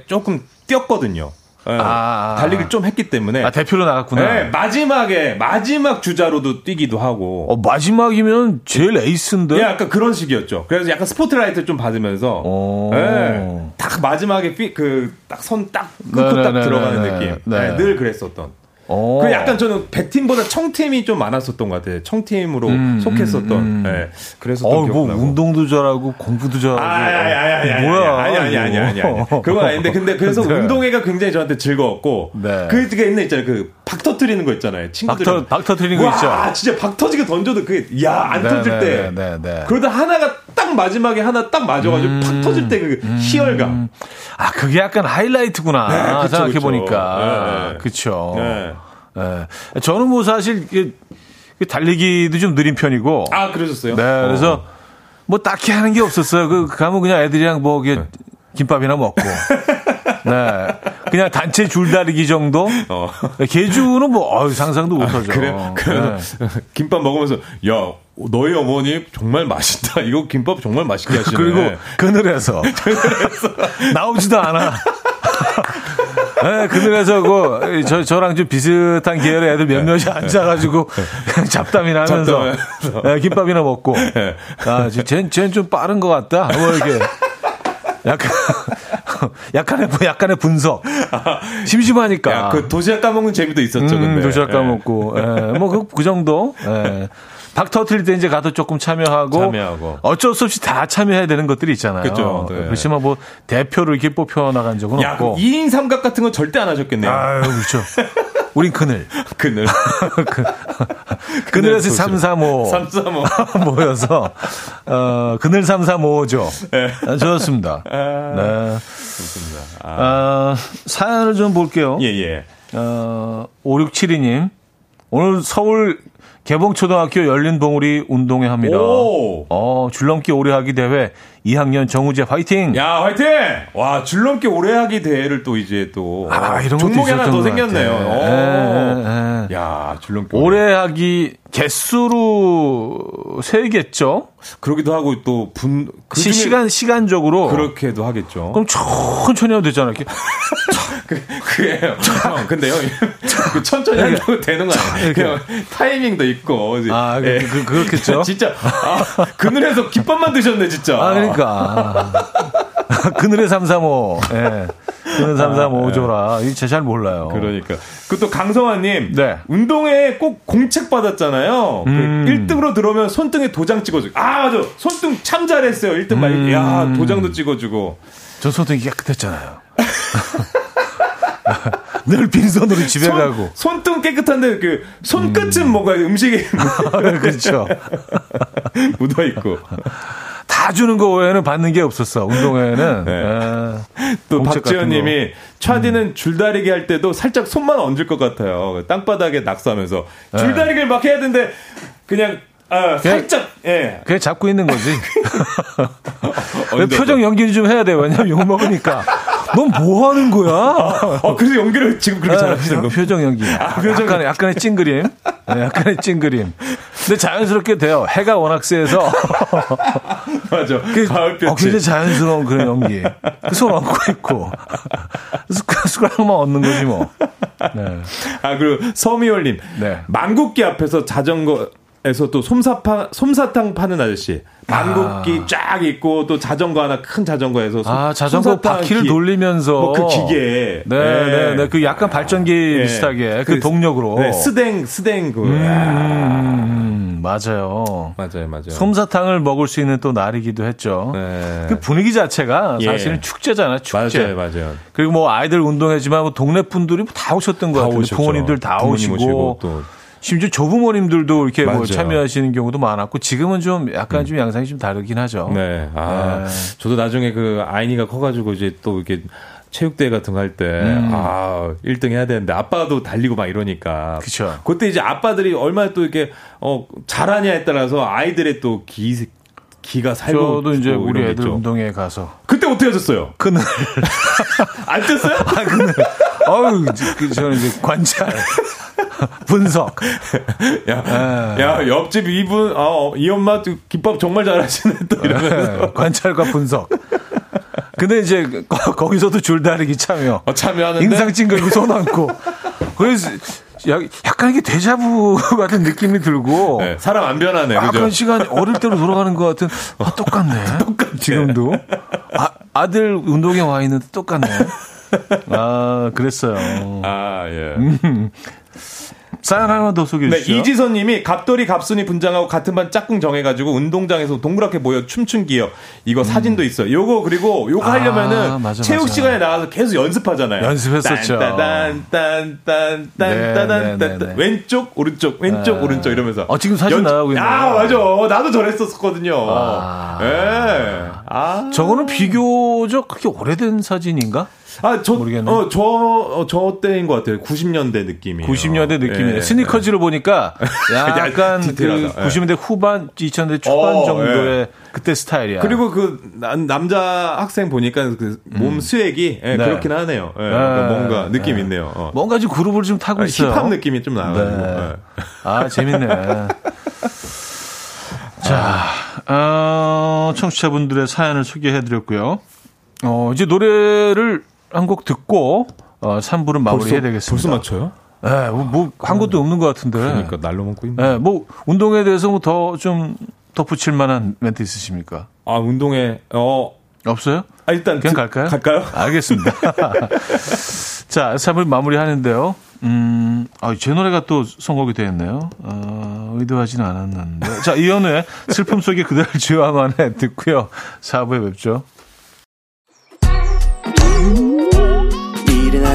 조금 뛰었거든요. 네. 아, 달리기를 좀 했기 때문에. 아, 대표로 나갔구나. 네, 마지막에, 마지막 주자로도 뛰기도 하고. 어, 마지막이면 제일 에이스인데? 예, 약간 그런 식이었죠. 그래서 약간 스포트라이트 좀 받으면서. 네, 딱 마지막에 그, 딱선 딱, 끊고 딱 들어가는 느낌. 네. 네, 늘 그랬었던. 오. 그 약간 저는 100팀보다 청팀이 좀 많았었던 것 같아요. 청팀으로 음, 속했었던. 음, 음. 네. 그래서 어, 뭐 운동도 잘하고 공부도 잘하고. 아, 아니, 아니, 뭐야? 아니, 아니, 아니, 아니, 아니. 그건 아닌데, 근데 그래서 네. 운동회가 굉장히 저한테 즐거웠고. 네. 그게 옛날 있잖아요. 그박 터트리는 거 있잖아요. 친구들. 박, 박 터트리는 거 있죠. 아, 진짜 박 터지게 던져도 그게 야안 터질 네, 때. 네, 네, 그러다 하나가 딱 마지막에 하나 딱 맞아가지고 음, 팍 터질 때 그 희열감. 아, 그게 약간 하이라이트구나. 네, 생각해 보니까. 네, 그렇죠. 네. 예. 저는 뭐 사실 달리기도 좀 느린 편이고. 아, 그러셨어요? 네. 그래서 어. 뭐 딱히 하는 게 없었어요. 그 가면 그냥 애들이랑 뭐 네. 김밥이나 먹고. 네. 그냥 단체 줄다리기 정도? 어. 개주는 뭐, 어유 상상도 아, 못하죠. 아, 그래? 그래. 네. 김밥 먹으면서, 야, 너희 어머니 정말 맛있다. 이거 김밥 정말 맛있게 하시네. 그리고 그늘에서. 그늘에서. 나오지도 않아. 네, 그늘에서 그, 저, 저랑 좀 비슷한 계열의 애들 몇몇이 네. 앉아가지고 잡담이나 하면서 네, 김밥이나 먹고. 네. 아, 쟤, 쟤는 좀 빠른 것 같다. 뭐 이렇게. 약간, 약간의, 약간의 분석. 심심하니까. 야, 그 도시락 까먹는 재미도 있었죠, 음, 근데. 도시락 까먹고. 예. 예. 뭐, 그, 그 정도. 예. 박 터트릴 때 이제 가도 조금 참여하고, 참여하고. 어쩔 수 없이 다 참여해야 되는 것들이 있잖아요. 그렇죠. 네. 그렇지만 뭐 대표를 이렇게 뽑혀 나간 적은 야, 없고. 2인 삼각 같은 건 절대 안 하셨겠네요. 아유, 그렇죠. 우린 그늘. 그늘. 그, 그늘에서 335. 335. 모여서, 어, 그늘 335죠. 네. 아, 좋았습니다. 아, 네. 좋습니다. 아. 어, 사연을 좀 볼게요. 예, 예. 어, 5672님. 오늘 서울 개봉초등학교 열린 봉우리 운동회 합니다. 오. 어, 줄넘기 오래 하기 대회 2학년 정우재 화이팅! 야, 화이팅! 와, 줄넘기 오래 하기 대회를 또 이제 또 아, 이런 종목이 하나 더 생겼네요. 네, 네. 야, 줄넘기 오래 하기 개수로 세겠죠? 그러기도 하고 또 분, 그 시, 시간, 시간적으로. 그렇게도 하겠죠. 그럼 천천히 하면 되잖아. 이렇게. 그, 그래요. 형, 근데요. 그 천천히 하려고 되는 거 아니에요. 그냥 타이밍도 있고. 아, 그, 예. 그, 렇겠죠 진짜. 아, 그늘에서 김밥만 드셨네, 진짜. 아, 그러니까. 그늘의 335. 예. 네. 그늘 335조라. 이제잘 몰라요. 그러니까. 그또 강성환님. 네. 운동회 꼭 공책 받았잖아요. 그 음. 그 1등으로 들어오면 손등에 도장 찍어주고. 아, 맞아. 손등 참 잘했어요. 1등 말. 음. 야, 도장도 찍어주고. 저 손등이 깨끗했잖아요. 늘 빈손으로 집에 손, 가고. 손등 깨끗한데 그 손끝은 음. 뭐가 음식에 그렇죠. 묻어 있고. 다 주는 거 외에는 받는 게 없었어. 운동회는. 네. 아, 또 박지현 님이 차디는 음. 줄다리기 할 때도 살짝 손만 얹을 것 같아요. 땅바닥에 낙서하면서 네. 줄다리기를 막 해야 되는데 그냥 아, 살짝, 예. 그냥 잡고 있는 거지. 표정 연기를 좀 해야 돼. 왜냐면 욕 먹으니까. 넌 뭐 하는 거야? 어, 그래서 연기를 지금 그렇게 아, 잘하시는 거 표정 연기. 아, 표정 약간의, 약간의 찡그림. 네, 약간의 찡그림. 근데 자연스럽게 돼요. 해가 워낙 세서. 맞아. 그, 가을볕이. 어, 굉장히 자연스러운 그런 연기. 그 손 얹고 있고. 숟가락만 얹는 거지 뭐. 네. 아, 그리고 서미월님. 네. 만국기 앞에서 자전거, 에서 또 솜사파, 솜사탕 파는 아저씨. 만국기 아. 쫙 있고 또 자전거 하나 큰 자전거에서 아 자전거 바퀴를 기, 돌리면서. 뭐 그 기계. 네네네 네, 네. 그 약간 발전기 네. 비슷하게 그, 그 동력으로. 네, 스댕 스댕 그. 음, 음, 음, 맞아요. 맞아요 맞아요. 솜사탕을 먹을 수 있는 또 날이기도 했죠. 네. 그 분위기 자체가 예. 사실은 축제잖아요 축제. 맞아요 맞아요. 그리고 뭐 아이들 운동회지만 뭐 동네 분들이 다 오셨던 것 같아요 부모님들 다 오시고 또 심지어 조부모님들도 이렇게 뭐 참여하시는 경우도 많았고 지금은 좀 약간 음. 좀 양상이 좀 다르긴 하죠. 네. 아, 네. 저도 나중에 그 아이니가 커가지고 이제 또 이렇게 체육대회 같은 거 할 때, 음. 아, 1등 해야 되는데, 아빠도 달리고 막 이러니까. 그쵸. 그때 이제 아빠들이 얼마나 또 이렇게, 어, 잘하냐에 따라서 아이들의 또 기, 기가 살고. 저도 이제 우리 애들 운동회 가서. 그때 어떻게 하셨어요? 그날. 안 떴어요? 아, 그날. 어우, 그, 저는 이제 관찰. 분석. 야, 아. 야, 옆집 이분, 어, 이 엄마 김밥 정말 잘하시네, 또 이러면서. 아, 관찰과 분석. 근데 이제 거, 기서도 줄다리기 참여. 어, 참여하는데. 인상 찡그리고 손 얹고. 그래서 약간 이게 데자부 같은 느낌이 들고. 네, 사람 안 변하네. 약간 그죠? 시간 어릴 때로 돌아가는 것 같은. 아, 똑같네. 똑같네. 지금도. 아, 아들 운동회 와 있는데 똑같네. 아, 그랬어요. 아, 예. 음. 사연 하나 더 소개해 네, 주시죠. 네, 이지선님이 갑돌이 갑순이 분장하고 같은 반 짝꿍 정해가지고 운동장에서 동그랗게 모여 춤춘 기억. 이거 음. 사진도 있어요. 요거 그리고 요거 아, 하려면은 맞아, 체육 맞아. 시간에 나가서 계속 연습하잖아요. 연습했었죠. 딴딴딴딴딴딴딴 네, 네, 네, 왼쪽 오른쪽 왼쪽 네. 오른쪽 이러면서. 어 지금 사진 연... 나가고 있네요. 아 맞아. 나도 저랬었거든요. 아. 예. 아. 저거는 비교적 그렇게 오래된 사진인가? 아, 저, 모르겠네. 어, 저, 어, 저 때인 것 같아요. 90년대 느낌이에요. 90년대 느낌이에요. 예, 스니커즈를 예. 보니까 약간 그 90년대 후반, 2000년대 초반 어, 정도의 예. 그때 스타일이야. 그리고 그 남자 학생 보니까 그몸 음. 수액이 예, 네. 그렇긴 하네요. 예, 그러니까 뭔가 느낌 네. 있네요. 어. 뭔가 지금 그룹을 좀 타고 아, 있어요. 힙합 느낌이 좀 나가지고. 네. 아, 재밌네. 자, 어, 청취자분들의 사연을 소개해드렸고요. 어, 이제 노래를 한 곡 듣고 어, 3부를 마무리해야 되겠습니다. 벌써 맞춰요? 네, 뭐, 뭐한 것도 없는 것 같은데. 그러니까 날로 먹고 있네. 네, 뭐 운동에 대해서 뭐 더 좀 덧붙일 만한 멘트 있으십니까? 아 운동에 어 없어요? 아, 일단 그냥 갈까요? 갈까요? 알겠습니다. 자, 3부 마무리 하는데요. 음, 아, 제 노래가 또 선곡이 되었네요. 어, 의도하지는 않았는데. 자, 이현우의 슬픔 속에 그대를 지워만해 듣고요. 4부에 뵙죠.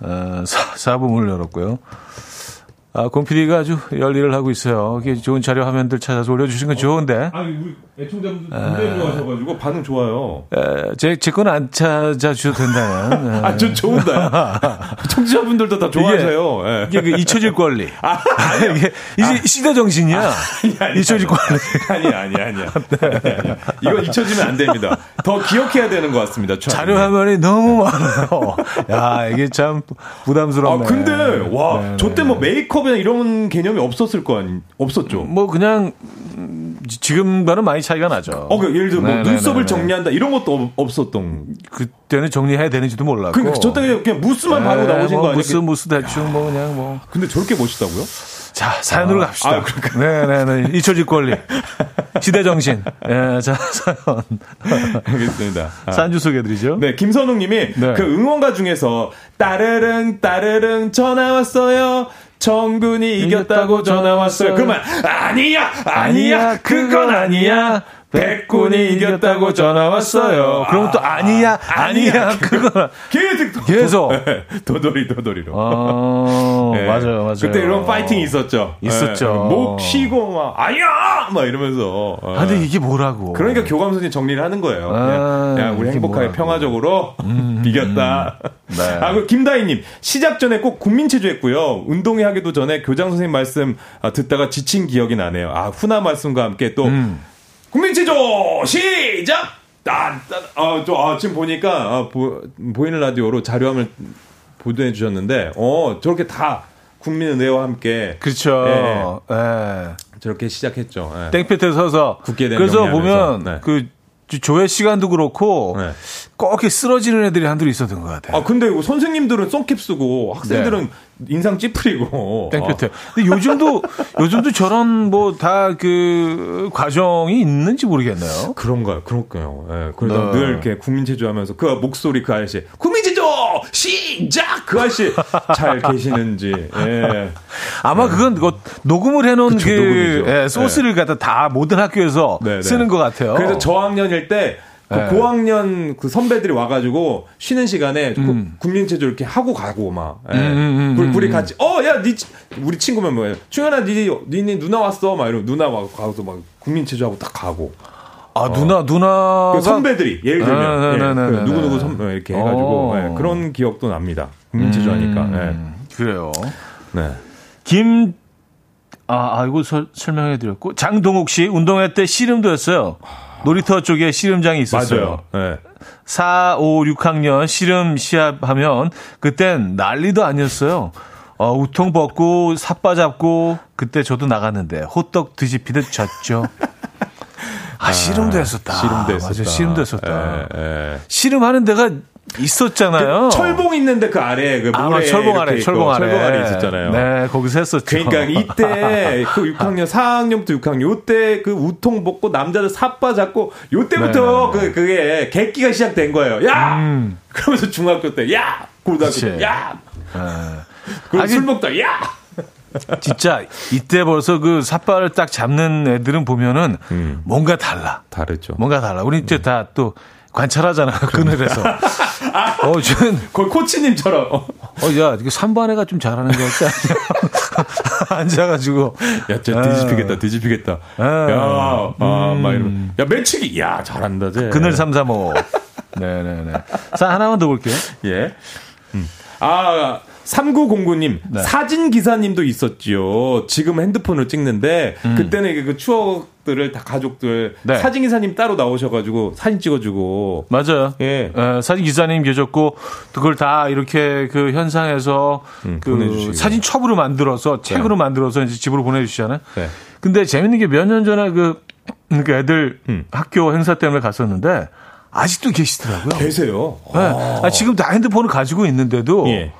어, 4, 부 문을 열었고요. 아, 곰피디가 아주 열일을 하고 있어요. 이게 좋은 자료 화면들 찾아서 올려주신 건 좋은데. 아니, 우리 애청자분들 굉장히 좋아하셔가지고 반응 좋아요. 에, 제, 제 건 안 찾아주셔도 된다면. 아, 전 좋은데. 청취자분들도 다 좋아하세요. 이게, 이게 그 잊혀질 권리. 아, 이게 이제 아, 시대 정신이야. 아니, 아니, 잊혀질 권리. 아니, 아니, 아니야. 아니, 아니. 이거 잊혀지면 안 됩니다. 더 기억해야 되는 것 같습니다. 자료 화면이 너무 많아요. 야, 이게 참 부담스럽네. 아, 근데, 와, 네, 저때 뭐 메이크업 메이크업이나 이런 개념이 없었을 거 아니, 없었죠. 뭐 그냥 지금과는 많이 차이가 나죠. 어, 그 예를 들어 뭐 네네네네. 눈썹을 정리한다 이런 것도 없었던. 그때는 정리해야 되는지도 몰랐고. 그러니까 저때 그냥 무스만 네, 바르고 나오신 뭐 거 아니에요? 무스 무스 대충 뭐 그냥 뭐. 근데 저렇게 멋있다고요? 자, 사연으로 아, 갑시다. 아, 네네네. 잊혀질 권리. 시대 정신. 예, 자, 사연. 알겠습니다. 아. 산주 소개해드리죠. 네, 김선웅 님이 네. 그 응원가 중에서 따르릉, 따르릉 전화 왔어요. 정근이 이겼다고 전화 왔어요. 그러면 아니야, 아니야, 그건 아니야. 백군이 이겼다고 전화 왔어요. 그럼 또 아니야, 아니야, 그거 계속 계속 도돌이 도돌이로. 아, 네. 맞아요, 맞아요. 그때 이런 파이팅이 있었죠. 있었죠. 네. 목 쉬고 막 아니야, 막 이러면서. 아, 근데 이게 뭐라고? 그러니까 교감선이 정리를 하는 거예요. 아, 그냥, 우리 행복하게 뭐라고. 평화적으로 음, 이겼다. 음. 네. 아, 그 김다희님 시작 전에 꼭 국민체조했고요. 운동회 하기도 전에 교장 선생님 말씀 아, 듣다가 지친 기억이 나네요. 아 훈화 말씀과 함께 또. 음. 국민체조 시작! 딴, 딴, 아, 저, 아, 지금 보니까, 아, 보, 보이는 라디오로 자료함을 보도해 주셨는데, 어, 저렇게 다 국민은혜와 함께. 그렇죠. 예. 예. 저렇게 시작했죠. 예. 땡볕에 서서. 그래서 보면, 네. 그, 조회 시간도 그렇고 네. 꼭 이렇게 쓰러지는 애들이 한둘 있었던 것 같아요. 아 근데 선생님들은 썬캡 쓰고 학생들은 네. 인상 찌푸리고. 땡볕에. 근데 요즘도 요즘도 저런 뭐 다 그 과정이 있는지 모르겠네요. 그런가요? 그럴까요? 예. 네. 그래서 늘 이렇게 국민체조하면서 그 목소리 그 아저씨 국민체조 시작 그 아저씨 잘 계시는지. 예. 아마 그건 그 녹음을 해놓은 그쵸, 그 예, 소스를 갖다 다 모든 학교에서. 네. 쓰는 것 같아요. 그래서 저학년 일 때그 네. 고학년 그 선배들이 와가지고 쉬는 시간에 음. 국민체조 이렇게 하고 가고 막. 예. 음, 음, 음, 우리 같이 어야 니 우리 친구면 뭐예요? 충현아 니 니니 누나 왔어 막 이러고 누나 와 가서 막 국민체조하고 딱 가고. 아 어. 누나 누나 그 선배들이 예를 들면 아, 예, 네, 네, 그 누구 누구 선 이렇게 해가지고 어. 예, 그런 기억도 납니다. 국민체조 하니까. 예. 그래요. 네. 김 아, 아 이거 설, 설명해 드렸고 장동욱 씨 운동회 때 씨름도 했어요. 놀이터 쪽에 씨름장이 있었어요. 맞아요. 네. 4, 5, 6학년 씨름 시합하면 그땐 난리도 아니었어요. 어, 우통 벗고 삿바 잡고 그때 저도 나갔는데 호떡 뒤집히듯 졌죠. 아, 씨름도 했었다. 씨름도 했었다. 맞아, 씨름도 했었다. 에, 에. 씨름하는 데가 있었잖아요. 그 철봉 있는데 그 아래 그 모래 아, 철봉 아래 철봉 아래 철봉 아래 있었잖아요. 네, 거기서 했었죠. 그러니까 이때 그 6학년 4학년부터 6학년 요때 그 우통 벗고 남자들 삿바 잡고 요때부터 네. 그 그게 객기가 시작된 거예요. 야! 음. 그러면서 중학교 때 야! 고등학교 때 야! 네. 그리고 술 먹다 야! 진짜 이때 벌써 그 삿발을 딱 잡는 애들은 보면은 음. 뭔가 달라. 다르죠. 뭔가 달라. 우리 이제 음. 다또 관찰하잖아 그늘에서. 아, 어, 저는 거의 코치님처럼. 어, 야, 이게 3반 애가 좀 잘하는 거 같지 않냐? 앉아가지고. 야, 저 뒤집히겠다, 뒤집히겠다. 야, 아, 음. 막 이러면. 야, 매치기. 야, 잘한다, 쟤. 그늘 335. 네네네. 자, 하나만 더 볼게요. 예. 음. 아, 3909님, 네. 사진 기사님도 있었지요. 지금 핸드폰을 찍는데, 음. 그때는 그 추억 들을 다 가족들, 네. 사진 기사님 따로 나오셔가지고 사진 찍어주고. 맞아요. 예. 에, 사진 기사님 계셨고, 그걸 다 이렇게 그 현상에서 음, 그 사진 첩으로 만들어서, 책으로 네. 만들어서 이제 집으로 보내주시잖아요. 네. 근데 재밌는 게 몇 년 전에 그, 그 애들 음. 학교 행사 때문에 갔었는데, 아직도 계시더라고요. 계세요? 네. 아, 지금 다 핸드폰을 가지고 있는데도, 예.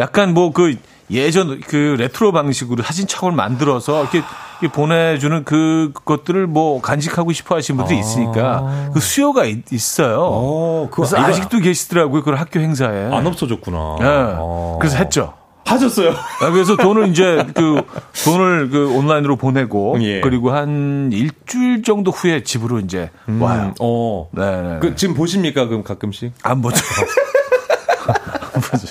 약간 뭐그 예전 그 레트로 방식으로 사진첩을 만들어서 이렇게, 이렇게 보내주는 그 것들을 뭐 간직하고 싶어 하시는 분들이 있으니까 아. 그 수요가 있, 어요 어, 그래서 아직도 계시더라고요. 그 학교 행사에. 안 없어졌구나. 네. 아. 그래서 했죠. 하셨어요. 아, 그래서 돈을 이제 그 돈을 그 온라인으로 보내고 예. 그리고 한 일주일 정도 후에 집으로 이제 음, 와요. 어. 네, 네. 그 지금 보십니까? 그럼 가끔씩? 안 보죠. 안 보죠.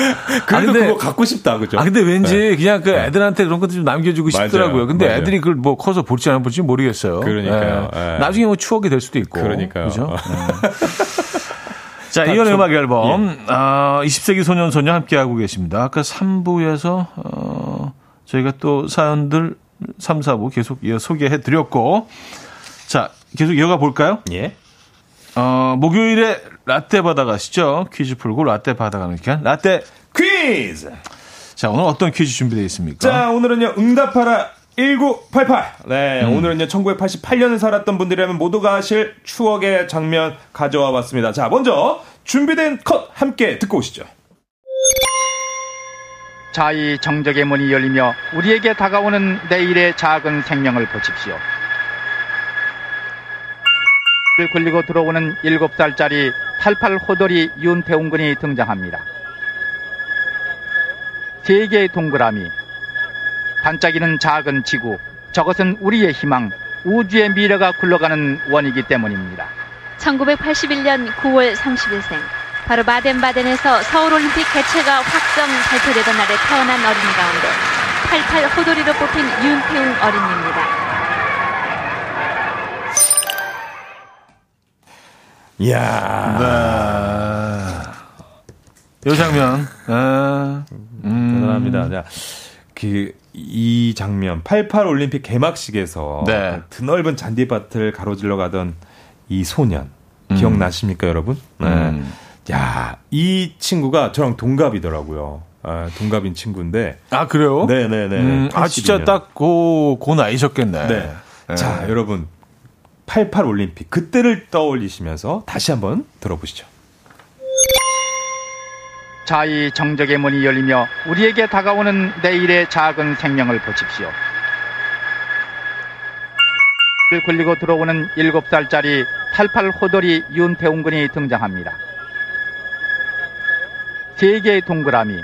그래도 아, 근데, 그거 갖고 싶다, 그죠? 아, 근데 왠지 네. 그냥 그 네. 애들한테 그런 것도 좀 남겨주고 싶더라고요. 근데 맞아요. 애들이 그걸 뭐 커서 볼지 안 볼지 모르겠어요. 그러니까요. 네. 네. 나중에 뭐 추억이 될 수도 있고. 그러니까요. 그죠? 네. 자, 이건 음악 앨범. 예. 아, 20세기 소년 소녀 함께하고 계십니다. 아까 3부에서, 어, 저희가 또 사연들 3, 4부 계속 이어 소개해 드렸고. 자, 계속 이어가 볼까요? 예. 어, 목요일에 라떼 받아가시죠. 퀴즈 풀고 라떼 받아가는 시간. 라떼 퀴즈! 자, 오늘 어떤 퀴즈 준비되어 있습니까? 자, 오늘은요, 응답하라 1988. 네, 음. 오늘은요, 1988년에 살았던 분들이라면 모두가 아실 추억의 장면 가져와 봤습니다. 자, 먼저 준비된 컷 함께 듣고 오시죠. 자이 정적의 문이 열리며 우리에게 다가오는 내일의 작은 생명을 보십시오. 굴리고 들어오는 7살짜리 88 호돌이 윤태웅 군이 등장합니다. 세 개의 동그라미, 반짝이는 작은 지구, 저것은 우리의 희망, 우주의 미래가 굴러가는 원이기 때문입니다. 1981년 9월 30일생, 바로 바덴바덴에서 서울올림픽 개최가 확정 발표되던 날에 태어난 어린 이 가운데 88 호돌이로 뽑힌 윤태웅 어린이입니다. 이야. 네. 요 장면. 아, 음. 대단합니다. 자, 그, 이 장면, 88 올림픽 개막식에서 네. 드넓은 잔디밭을 가로질러 가던 이 소년. 음. 기억나십니까, 여러분? 네. 음. 야, 이 친구가 저랑 동갑이더라고요. 아, 동갑인 친구인데. 아, 그래요? 네네네. 음, 아, 진짜 딱 고, 고 나이셨겠네. 네. 네. 자, 여러분. 88 올림픽 그때를 떠올리시면서 다시 한번 들어보시죠. 자이 정적의 문이 열리며 우리에게 다가오는 내일의 작은 생명을 보십시오. 굴리고 들어오는 7살짜리 88 호돌이 윤태웅 군이 등장합니다. 세 개의 동그라미,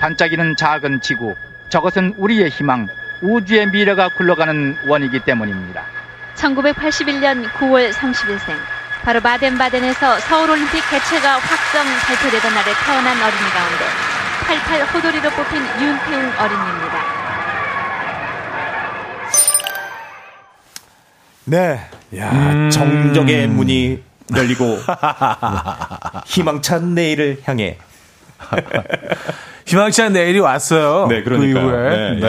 반짝이는 작은 지구, 저것은 우리의 희망, 우주의 미래가 굴러가는 원이기 때문입니다. 1981년 9월 30일생. 바로 바덴바덴에서 서울올림픽 개최가 확정 발표되던 날에 태어난 어린이 가운데 88 호돌이로 뽑힌 윤태웅 어린이입니다. 네, 야 음... 정적의 문이 열리고 희망찬 내일을 향해 희망찬 내일이 왔어요. 네, 그러니까. 그 네, 네.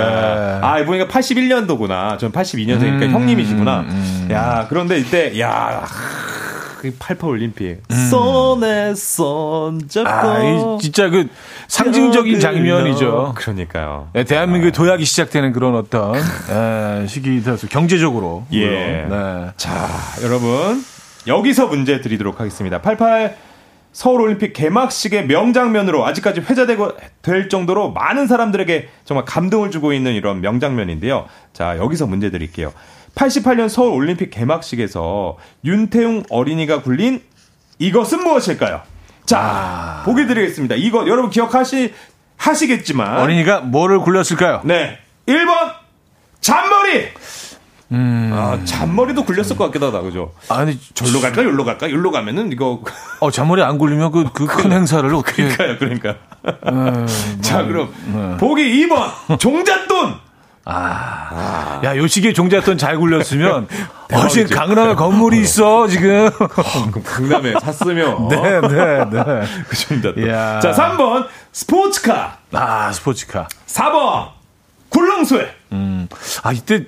아, 이분이가 81년도구나. 전 82년생이니까 음, 형님이시구나. 음, 음. 야, 그런데 이때, 야, 88 올림픽. 음. 손에 손 잡고. 아, 진짜 그 상징적인 장면이죠. 그러니까요. 네, 대한민국의 아. 도약이 시작되는 그런 어떤 네, 시기라서 경제적으로. 예. 네. 자, 여러분. 여기서 문제 드리도록 하겠습니다. 88 서울올림픽 개막식의 명장면으로 아직까지 회자되고 될 정도로 많은 사람들에게 정말 감동을 주고 있는 이런 명장면인데요. 자, 여기서 문제 드릴게요. 88년 서울올림픽 개막식에서 윤태웅 어린이가 굴린 이것은 무엇일까요? 자, 아... 보기 드리겠습니다. 이거 여러분 기억하시 하시겠지만 어린이가 뭐를 굴렸을까요? 네. 1번 잔머리. 음. 아, 잔머리도 굴렸을 것 같기도 하다, 그죠? 아니, 절로 갈까, 여기로 갈까, 여기로 가면은 이거. 어, 잔머리 안 굴리면 그, 그큰 그, 행사를 어떻게. 그러니까요, 그러니까. 음, 자, 그럼, 네. 보기 2번. 종잣돈! 아, 아. 야, 요 시기에 종잣돈 잘 굴렸으면, 어제 강남에 건물이 있어, 지금. 아, 그럼 강남에 샀으면. 네, 네, 네. 그 종잣돈. 자, 3번, 스포츠카. 아, 스포츠카. 4번, 굴렁쇠. 음, 아, 이때,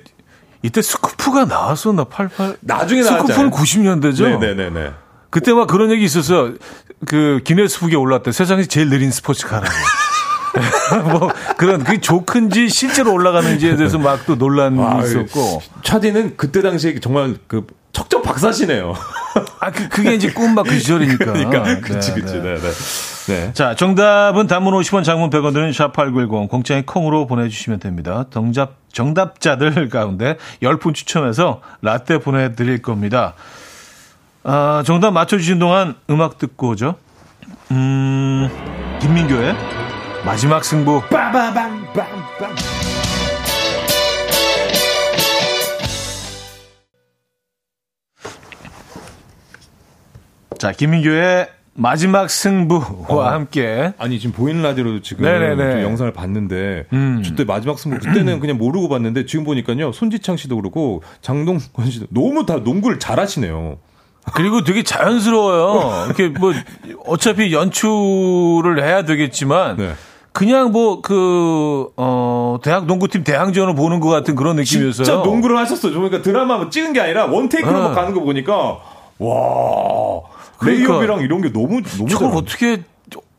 이때 스쿠프가 나왔었나, 88. 나중에 나왔잖아요. 스쿠프는 90년대죠? 네네네. 네, 네. 그때 막 그런 얘기 있었어요. 그 기네스북에 올랐대. 세상에서 제일 느린 스포츠카라고. 뭐 그런 그 조큰지 실제로 올라가는지에 대해서 막 또 논란이 와, 있었고 차디는 그때 당시에 정말 그 척척 박사시네요. 아, 그, 그게 이제 꿈 막 그 시절이니까. 그러니까. 그치, 그치. 네, 네. 네. 자, 정답은 단문 50원, 장문 100원 드는 샵8910, 공장의 콩으로 보내주시면 됩니다. 정답, 정답자들 가운데 10분 추첨해서 라떼 보내드릴 겁니다. 아, 정답 맞춰주신 동안 음악 듣고 오죠. 음, 김민교의 마지막 승부. 빠바밤밤밤. 자, 김민교의 마지막 승부와 어. 함께 아니 지금 보이는 라디오로 지금 영상을 봤는데 음. 그때 마지막 승부 그때는 그냥 모르고 봤는데 지금 보니까요 손지창 씨도 그렇고 장동건 씨도 너무 다 농구를 잘하시네요. 그리고 되게 자연스러워요. 이렇게 뭐 어차피 연출을 해야 되겠지만 네. 그냥 뭐 그 어 대학 농구팀 대항전을 보는 것 같은 그런 느낌이었어요. 진짜 농구를 하셨어요. 그러니까 드라마 뭐 찍은 게 아니라 원테이크로 네. 가는 거 보니까 와 레이업이랑 이런 게 너무 너무 저걸 어떻게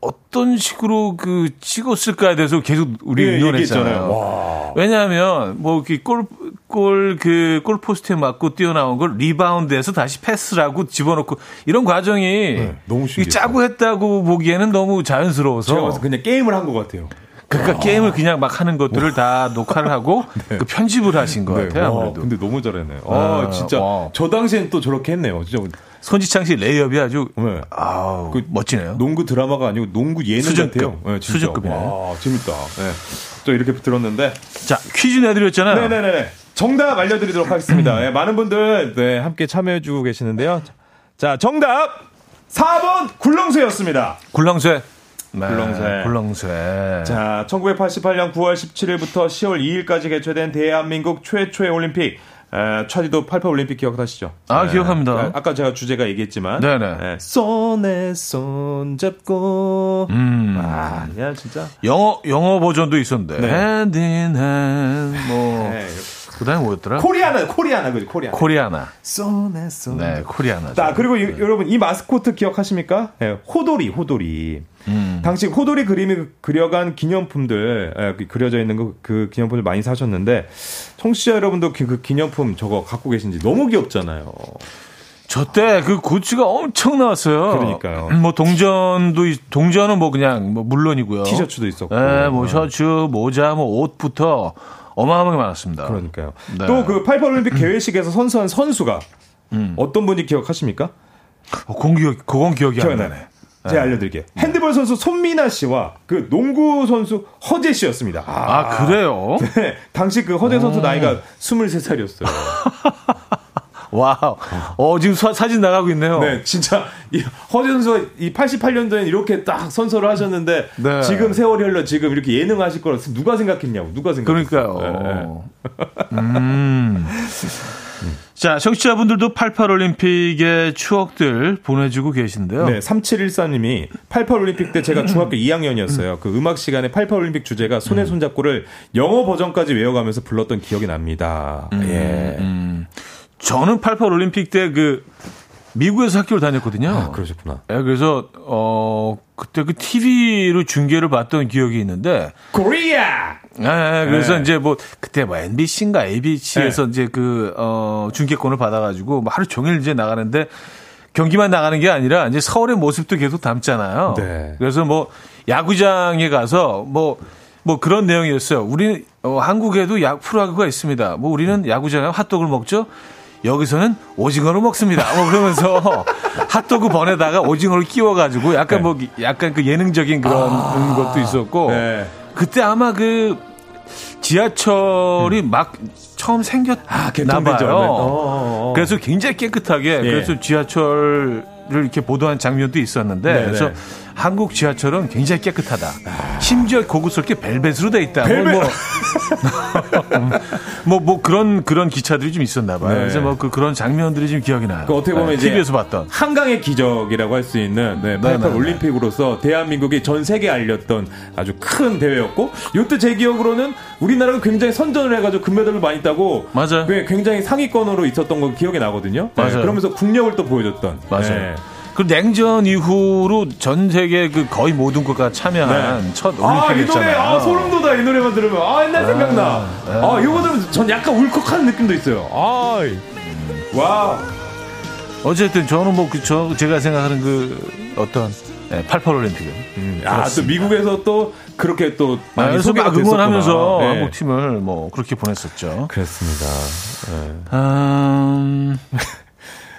어떤 식으로 그 찍었을까에 대해서 계속 우리 예, 의논했잖아요. 왜냐하면 뭐골골 그 골포스트에 맞고 뛰어나온 걸 리바운드해서 다시 패스하고 집어넣고 이런 과정이 네, 너무 짜고 했다고 보기에는 너무 자연스러워서 제가 그냥 게임을 한 것 같아요. 그러니까 와. 게임을 그냥 막 하는 것들을 와. 다 녹화를 하고 네. 그 편집을 하신 것 네. 같아요. 아무래도. 근데 너무 잘했네요. 아, 아 진짜 와. 저 당시엔 또 저렇게 했네요. 진짜 손지창 씨 레이업이 아주 네. 아우, 그 멋지네요. 농구 드라마가 아니고 농구 예능 수준급. 같아요. 네, 수준급이네. 와, 재밌다. 네. 또 이렇게 들었는데 자 퀴즈 내드렸잖아요. 네네네. 정답 알려드리도록 하겠습니다. 네, 많은 분들 네, 함께 참여해주고 계시는데요. 자 정답 4번 굴렁쇠였습니다. 굴렁쇠. 네, 굴렁쇠. 굴렁쇠. 자, 1988년 9월 17일부터 10월 2일까지 개최된 대한민국 최초의 올림픽 에, 차디도 88 올림픽 기억하시죠? 아, 네. 기억합니다. 아까 제가 주제가 얘기했지만. 네네. 네, 손에 손 잡고. 음. 아, 야, 진짜. 영어, 영어 버전도 있었는데. 네. hand, 뭐. 네, 그 다음에 뭐였더라? 코리아나, 코리아나, 그지, 코리아나. 코리아나. 손에 손. 네, 코리아나. 자, 그리고 이, 여러분, 이 마스코트 기억하십니까? 네, 호돌이, 호돌이. 음. 당시 호돌이 그림이 그려간 기념품들, 에, 그 그려져 있는 그, 그 기념품을 많이 사셨는데, 청취자 여러분도 그, 그 기념품 저거 갖고 계신지 너무 귀엽잖아요. 저때 그 굿즈가 엄청 나왔어요. 그러니까요. 뭐 동전도 동전은 뭐 그냥 뭐 물론이고요. 티셔츠도 있었고. 네, 뭐 셔츠, 모자, 뭐 옷부터 어마어마하게 많았습니다. 그러니까요. 네. 또그 88 올림픽 개회식에서 선수한 선수가 음. 어떤 분이 기억하십니까? 어, 그건 기억, 그건 기억이 안 나네. 제가 네. 알려드릴게요. 핸드볼 선수 손미나 씨와 그 농구 선수 허재 씨였습니다. 아, 아 그래요? 네. 당시 그 허재 선수 오. 나이가 23살이었어요. wow. 어, 지금 사, 진 나가고 있네요. 네, 진짜. 이 허재 선수가 이 88년도에 이렇게 딱 선서를 하셨는데 네. 지금 세월이 흘러 지금 이렇게 예능 하실 거라 누가 생각했냐고. 누가 생각했어요. 그러니까요. 네. 음. 자, 청취자분들도 88올림픽의 추억들 보내주고 계신데요. 네, 3714님이 88올림픽 때 제가 중학교 2학년이었어요. 그 음악 시간에 88올림픽 주제가 손에 손잡고를 영어 버전까지 외워가면서 불렀던 기억이 납니다. 음, 예. 음. 저는 88 올림픽 때 그 미국에서 학교를 다녔거든요. 아, 그러셨구나. 네, 그래서 어 그때 그 TV로 중계를 봤던 기억이 있는데 코리아. 네, 그래서 네. 이제 뭐 그때 뭐 MBC인가 ABC에서 네. 이제 그어 중계권을 받아 가지고 뭐 하루 종일 이제 나가는데 경기만 나가는 게 아니라 이제 서울의 모습도 계속 담잖아요. 네. 그래서 뭐 야구장에 가서 뭐뭐 뭐 그런 내용이었어요. 우리 어, 한국에도 야 프로야구가 있습니다. 뭐 우리는 야구장에 핫도그를 먹죠. 여기서는 오징어를 먹습니다. 뭐 그러면서 핫도그 번에다가 오징어를 끼워가지고 약간 네. 뭐 약간 그 예능적인 그런 아~ 것도 있었고 네. 그때 아마 그 지하철이 음. 막 처음 생겼나 아, 봐요. 어, 어, 어. 그래서 굉장히 깨끗하게 예. 그래서 지하철 이렇게 보도한 장면도 있었는데 네네. 그래서 한국 지하철은 굉장히 깨끗하다. 심지어 고급스럽게 벨벳으로 돼 있다. 벨벳. 뭐, 뭐, 뭐, 뭐, 그런, 그런 기차들이 좀 있었나 봐요. 네. 그래서 뭐 그, 그런 장면들이 좀 기억이 나요. 그 어떻게 보면 네, 이제 TV에서 봤던. 한강의 기적이라고 할 수 있는 네, 88 올림픽으로서 대한민국이 전 세계에 알렸던 아주 큰 대회였고, 이때 제 기억으로는 우리나라가 굉장히 선전을 해가지고 금메달을 많이 따고. 맞아요. 굉장히 상위권으로 있었던 거 기억이 나거든요. 네, 맞아요. 그러면서 국력을 또 보여줬던. 맞아요. 네. 그 냉전 이후로 전 세계 그 거의 모든 국가가 참여한 네. 첫 올림픽이었잖아요. 아, 이 노래, 아, 소름 돋아, 이 노래만 들으면. 아, 옛날 아, 생각나. 네. 아, 이거 들으면 전 약간 울컥하는 느낌도 있어요. 아, 와. 어쨌든 저는 뭐, 그, 저, 제가 생각하는 그 어떤 네, 88 올림픽은. 음, 아, 또 미국에서 또 그렇게 또 많이 아, 그래서 막 응원하면서 네. 한국 팀을 뭐 그렇게 보냈었죠. 그렇습니다. 네. 음...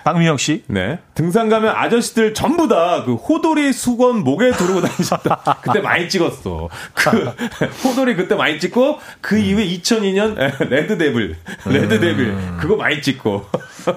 박민영 씨. 네. 등산 가면 아저씨들 전부 다 그 호돌이 수건 목에 두르고 다니셨다. 그때 많이 찍었어. 그 호돌이 그때 많이 찍고 그 음. 이후에 2002년 Red Devil, Red Devil 음. 그거 많이 찍고.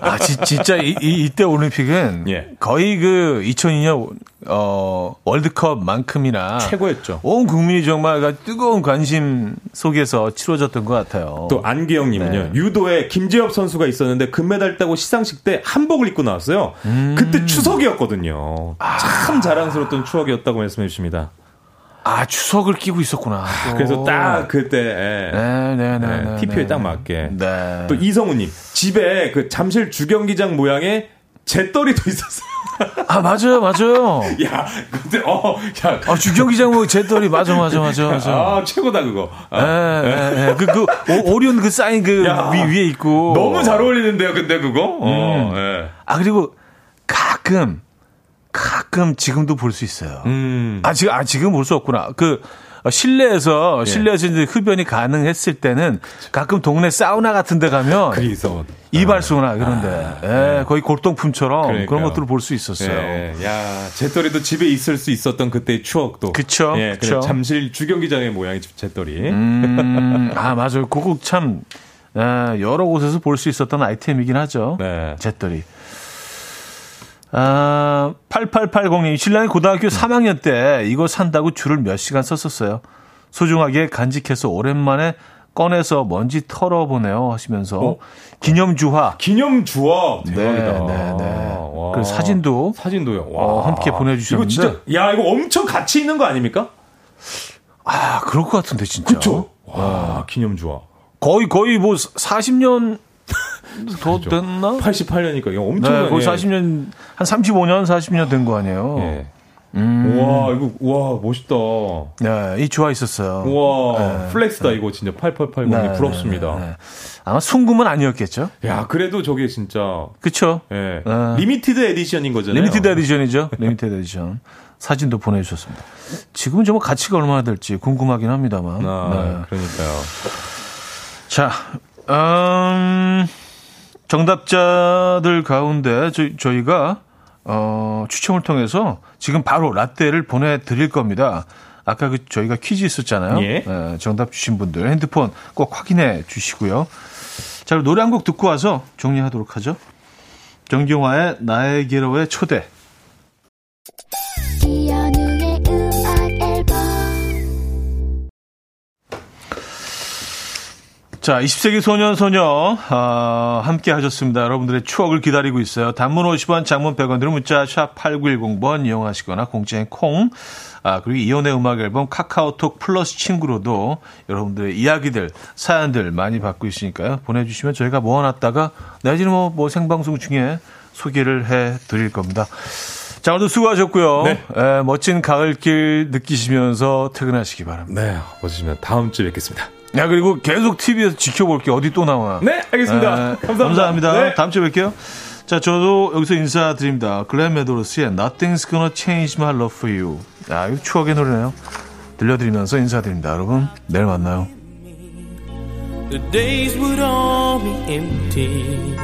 아 지, 진짜 이, 이, 이 때 올림픽은 예. 거의 그 2002년 어, 월드컵만큼이나 최고였죠. 온 국민이 정말 뜨거운 관심 속에서 치러졌던 것 같아요. 또 안기영님은요. 네. 유도에 김재엽 선수가 있었는데 금메달 따고 시상식 때 한복을 입고 나왔어요. 음. 그때 추석이었거든요. 아. 참 자랑스러웠던 추억이었다고 말씀해 주십니다. 아 추석을 끼고 있었구나. 또. 그래서 딱 그때 예. 네, 네, 네, 네, TPO에 네. 딱 맞게. 네. 또 이성우님 집에 그 잠실 주경기장 모양의 잿더리도 있었어요. 아 맞아요, 맞아요. 야, 근데 어, 야, 아 주경기장 뭐 잿더리 맞아, 맞아, 맞아, 맞아. 아 최고다 그거. 아. 예, 예, 예. 그, 그 오, 오리온 그 사인 그 위, 위에 있고. 너무 잘 어울리는데요, 근데 그거. 어, 음. 예. 아 그리고 가끔 가끔 지금도 볼 수 있어요. 음. 아 지금 아 지금 볼 수 없구나. 그 어, 실내에서 예. 실내에서 이제 흡연이 가능했을 때는 가끔 동네 사우나 같은 데 가면 그리서 이발소나 그런데 아, 예, 거의 골동품처럼 그러니까요. 그런 것들을 볼 수 있었어요. 예, 야, 제떨이도 집에 있을 수 있었던 그때의 추억도. 그쵸. 예, 그쵸. 잠실 주경기장의 모양이 제떨이. 음, 아, 맞아요. 그거 참 예, 여러 곳에서 볼 수 있었던 아이템이긴 하죠. 네. 제떨이. 아, 8880님, 신랑이 고등학교 3학년 때 이거 산다고 줄을 몇 시간 썼었어요. 소중하게 간직해서 오랜만에 꺼내서 먼지 털어보네요 하시면서 어? 기념주화. 기념주화. 대박이다. 네, 네, 네. 그 사진도 사진도요. 와. 어, 함께 보내주셨는데. 이거 진짜 야 이거 엄청 가치 있는 거 아닙니까? 아 그럴 것 같은데 진짜. 그렇죠. 와 기념주화. 거의 거의 뭐 40년 더. 됐나? 88년이니까 엄청 네, 거의 40년 한 35년 40년 된 거 아니에요? 예. 음. 와 이거 와 멋있다. 네, 이 좋아 있었어요. 와 네. flex다 이거 진짜 8880이 네, 부럽습니다. 네, 네, 아마 순금은 아니었겠죠? 야 그래도 저게 진짜 그쵸? 예. 네. limited edition인 거잖아요. limited 에디션이죠. limited edition. 사진도 보내주셨습니다. 지금은 정말 가치가 얼마나 될지 궁금하긴 합니다만. 아, 네. 그러니까요. 자, 음. 정답자들 가운데 저, 저희가 어, 추첨을 통해서 지금 바로 라떼를 보내드릴 겁니다. 아까 그 저희가 퀴즈 있었잖아요. 예. 네, 정답 주신 분들 핸드폰 꼭 확인해 주시고요. 자, 노래 한 곡 듣고 와서 정리하도록 하죠. 정경화의 나에게로의 초대. 자, 20세기 소년 소녀 어, 함께 하셨습니다. 여러분들의 추억을 기다리고 있어요. 단문 50원, 장문 100원 들은 문자 샵 8910번 이용하시거나 공짜인 콩 아, 그리고 이혼의 음악 앨범 카카오톡 플러스 친구로도 여러분들의 이야기들, 사연들 많이 받고 있으니까요. 보내 주시면 저희가 모아 놨다가 내지는 뭐, 뭐 생방송 중에 소개를 해 드릴 겁니다. 자, 오늘도 수고하셨고요. 네. 에, 멋진 가을길 느끼시면서 퇴근하시기 바랍니다. 네, 멋지시면 다음 주에 뵙겠습니다. 야 그리고 계속 TV에서 지켜볼게 어디 또 나와. 네, 알겠습니다. 아, 감사합니다. 감사합니다. 네. 다음 주에 뵐게요. 자, 저도 여기서 인사드립니다. 글렌 메도로스의 Nothing's Gonna Change My Love For You. 아, 이거 추억의 노래네요. 들려드리면서 인사드립니다. 여러분, 내일 만나요. The days would all be empty.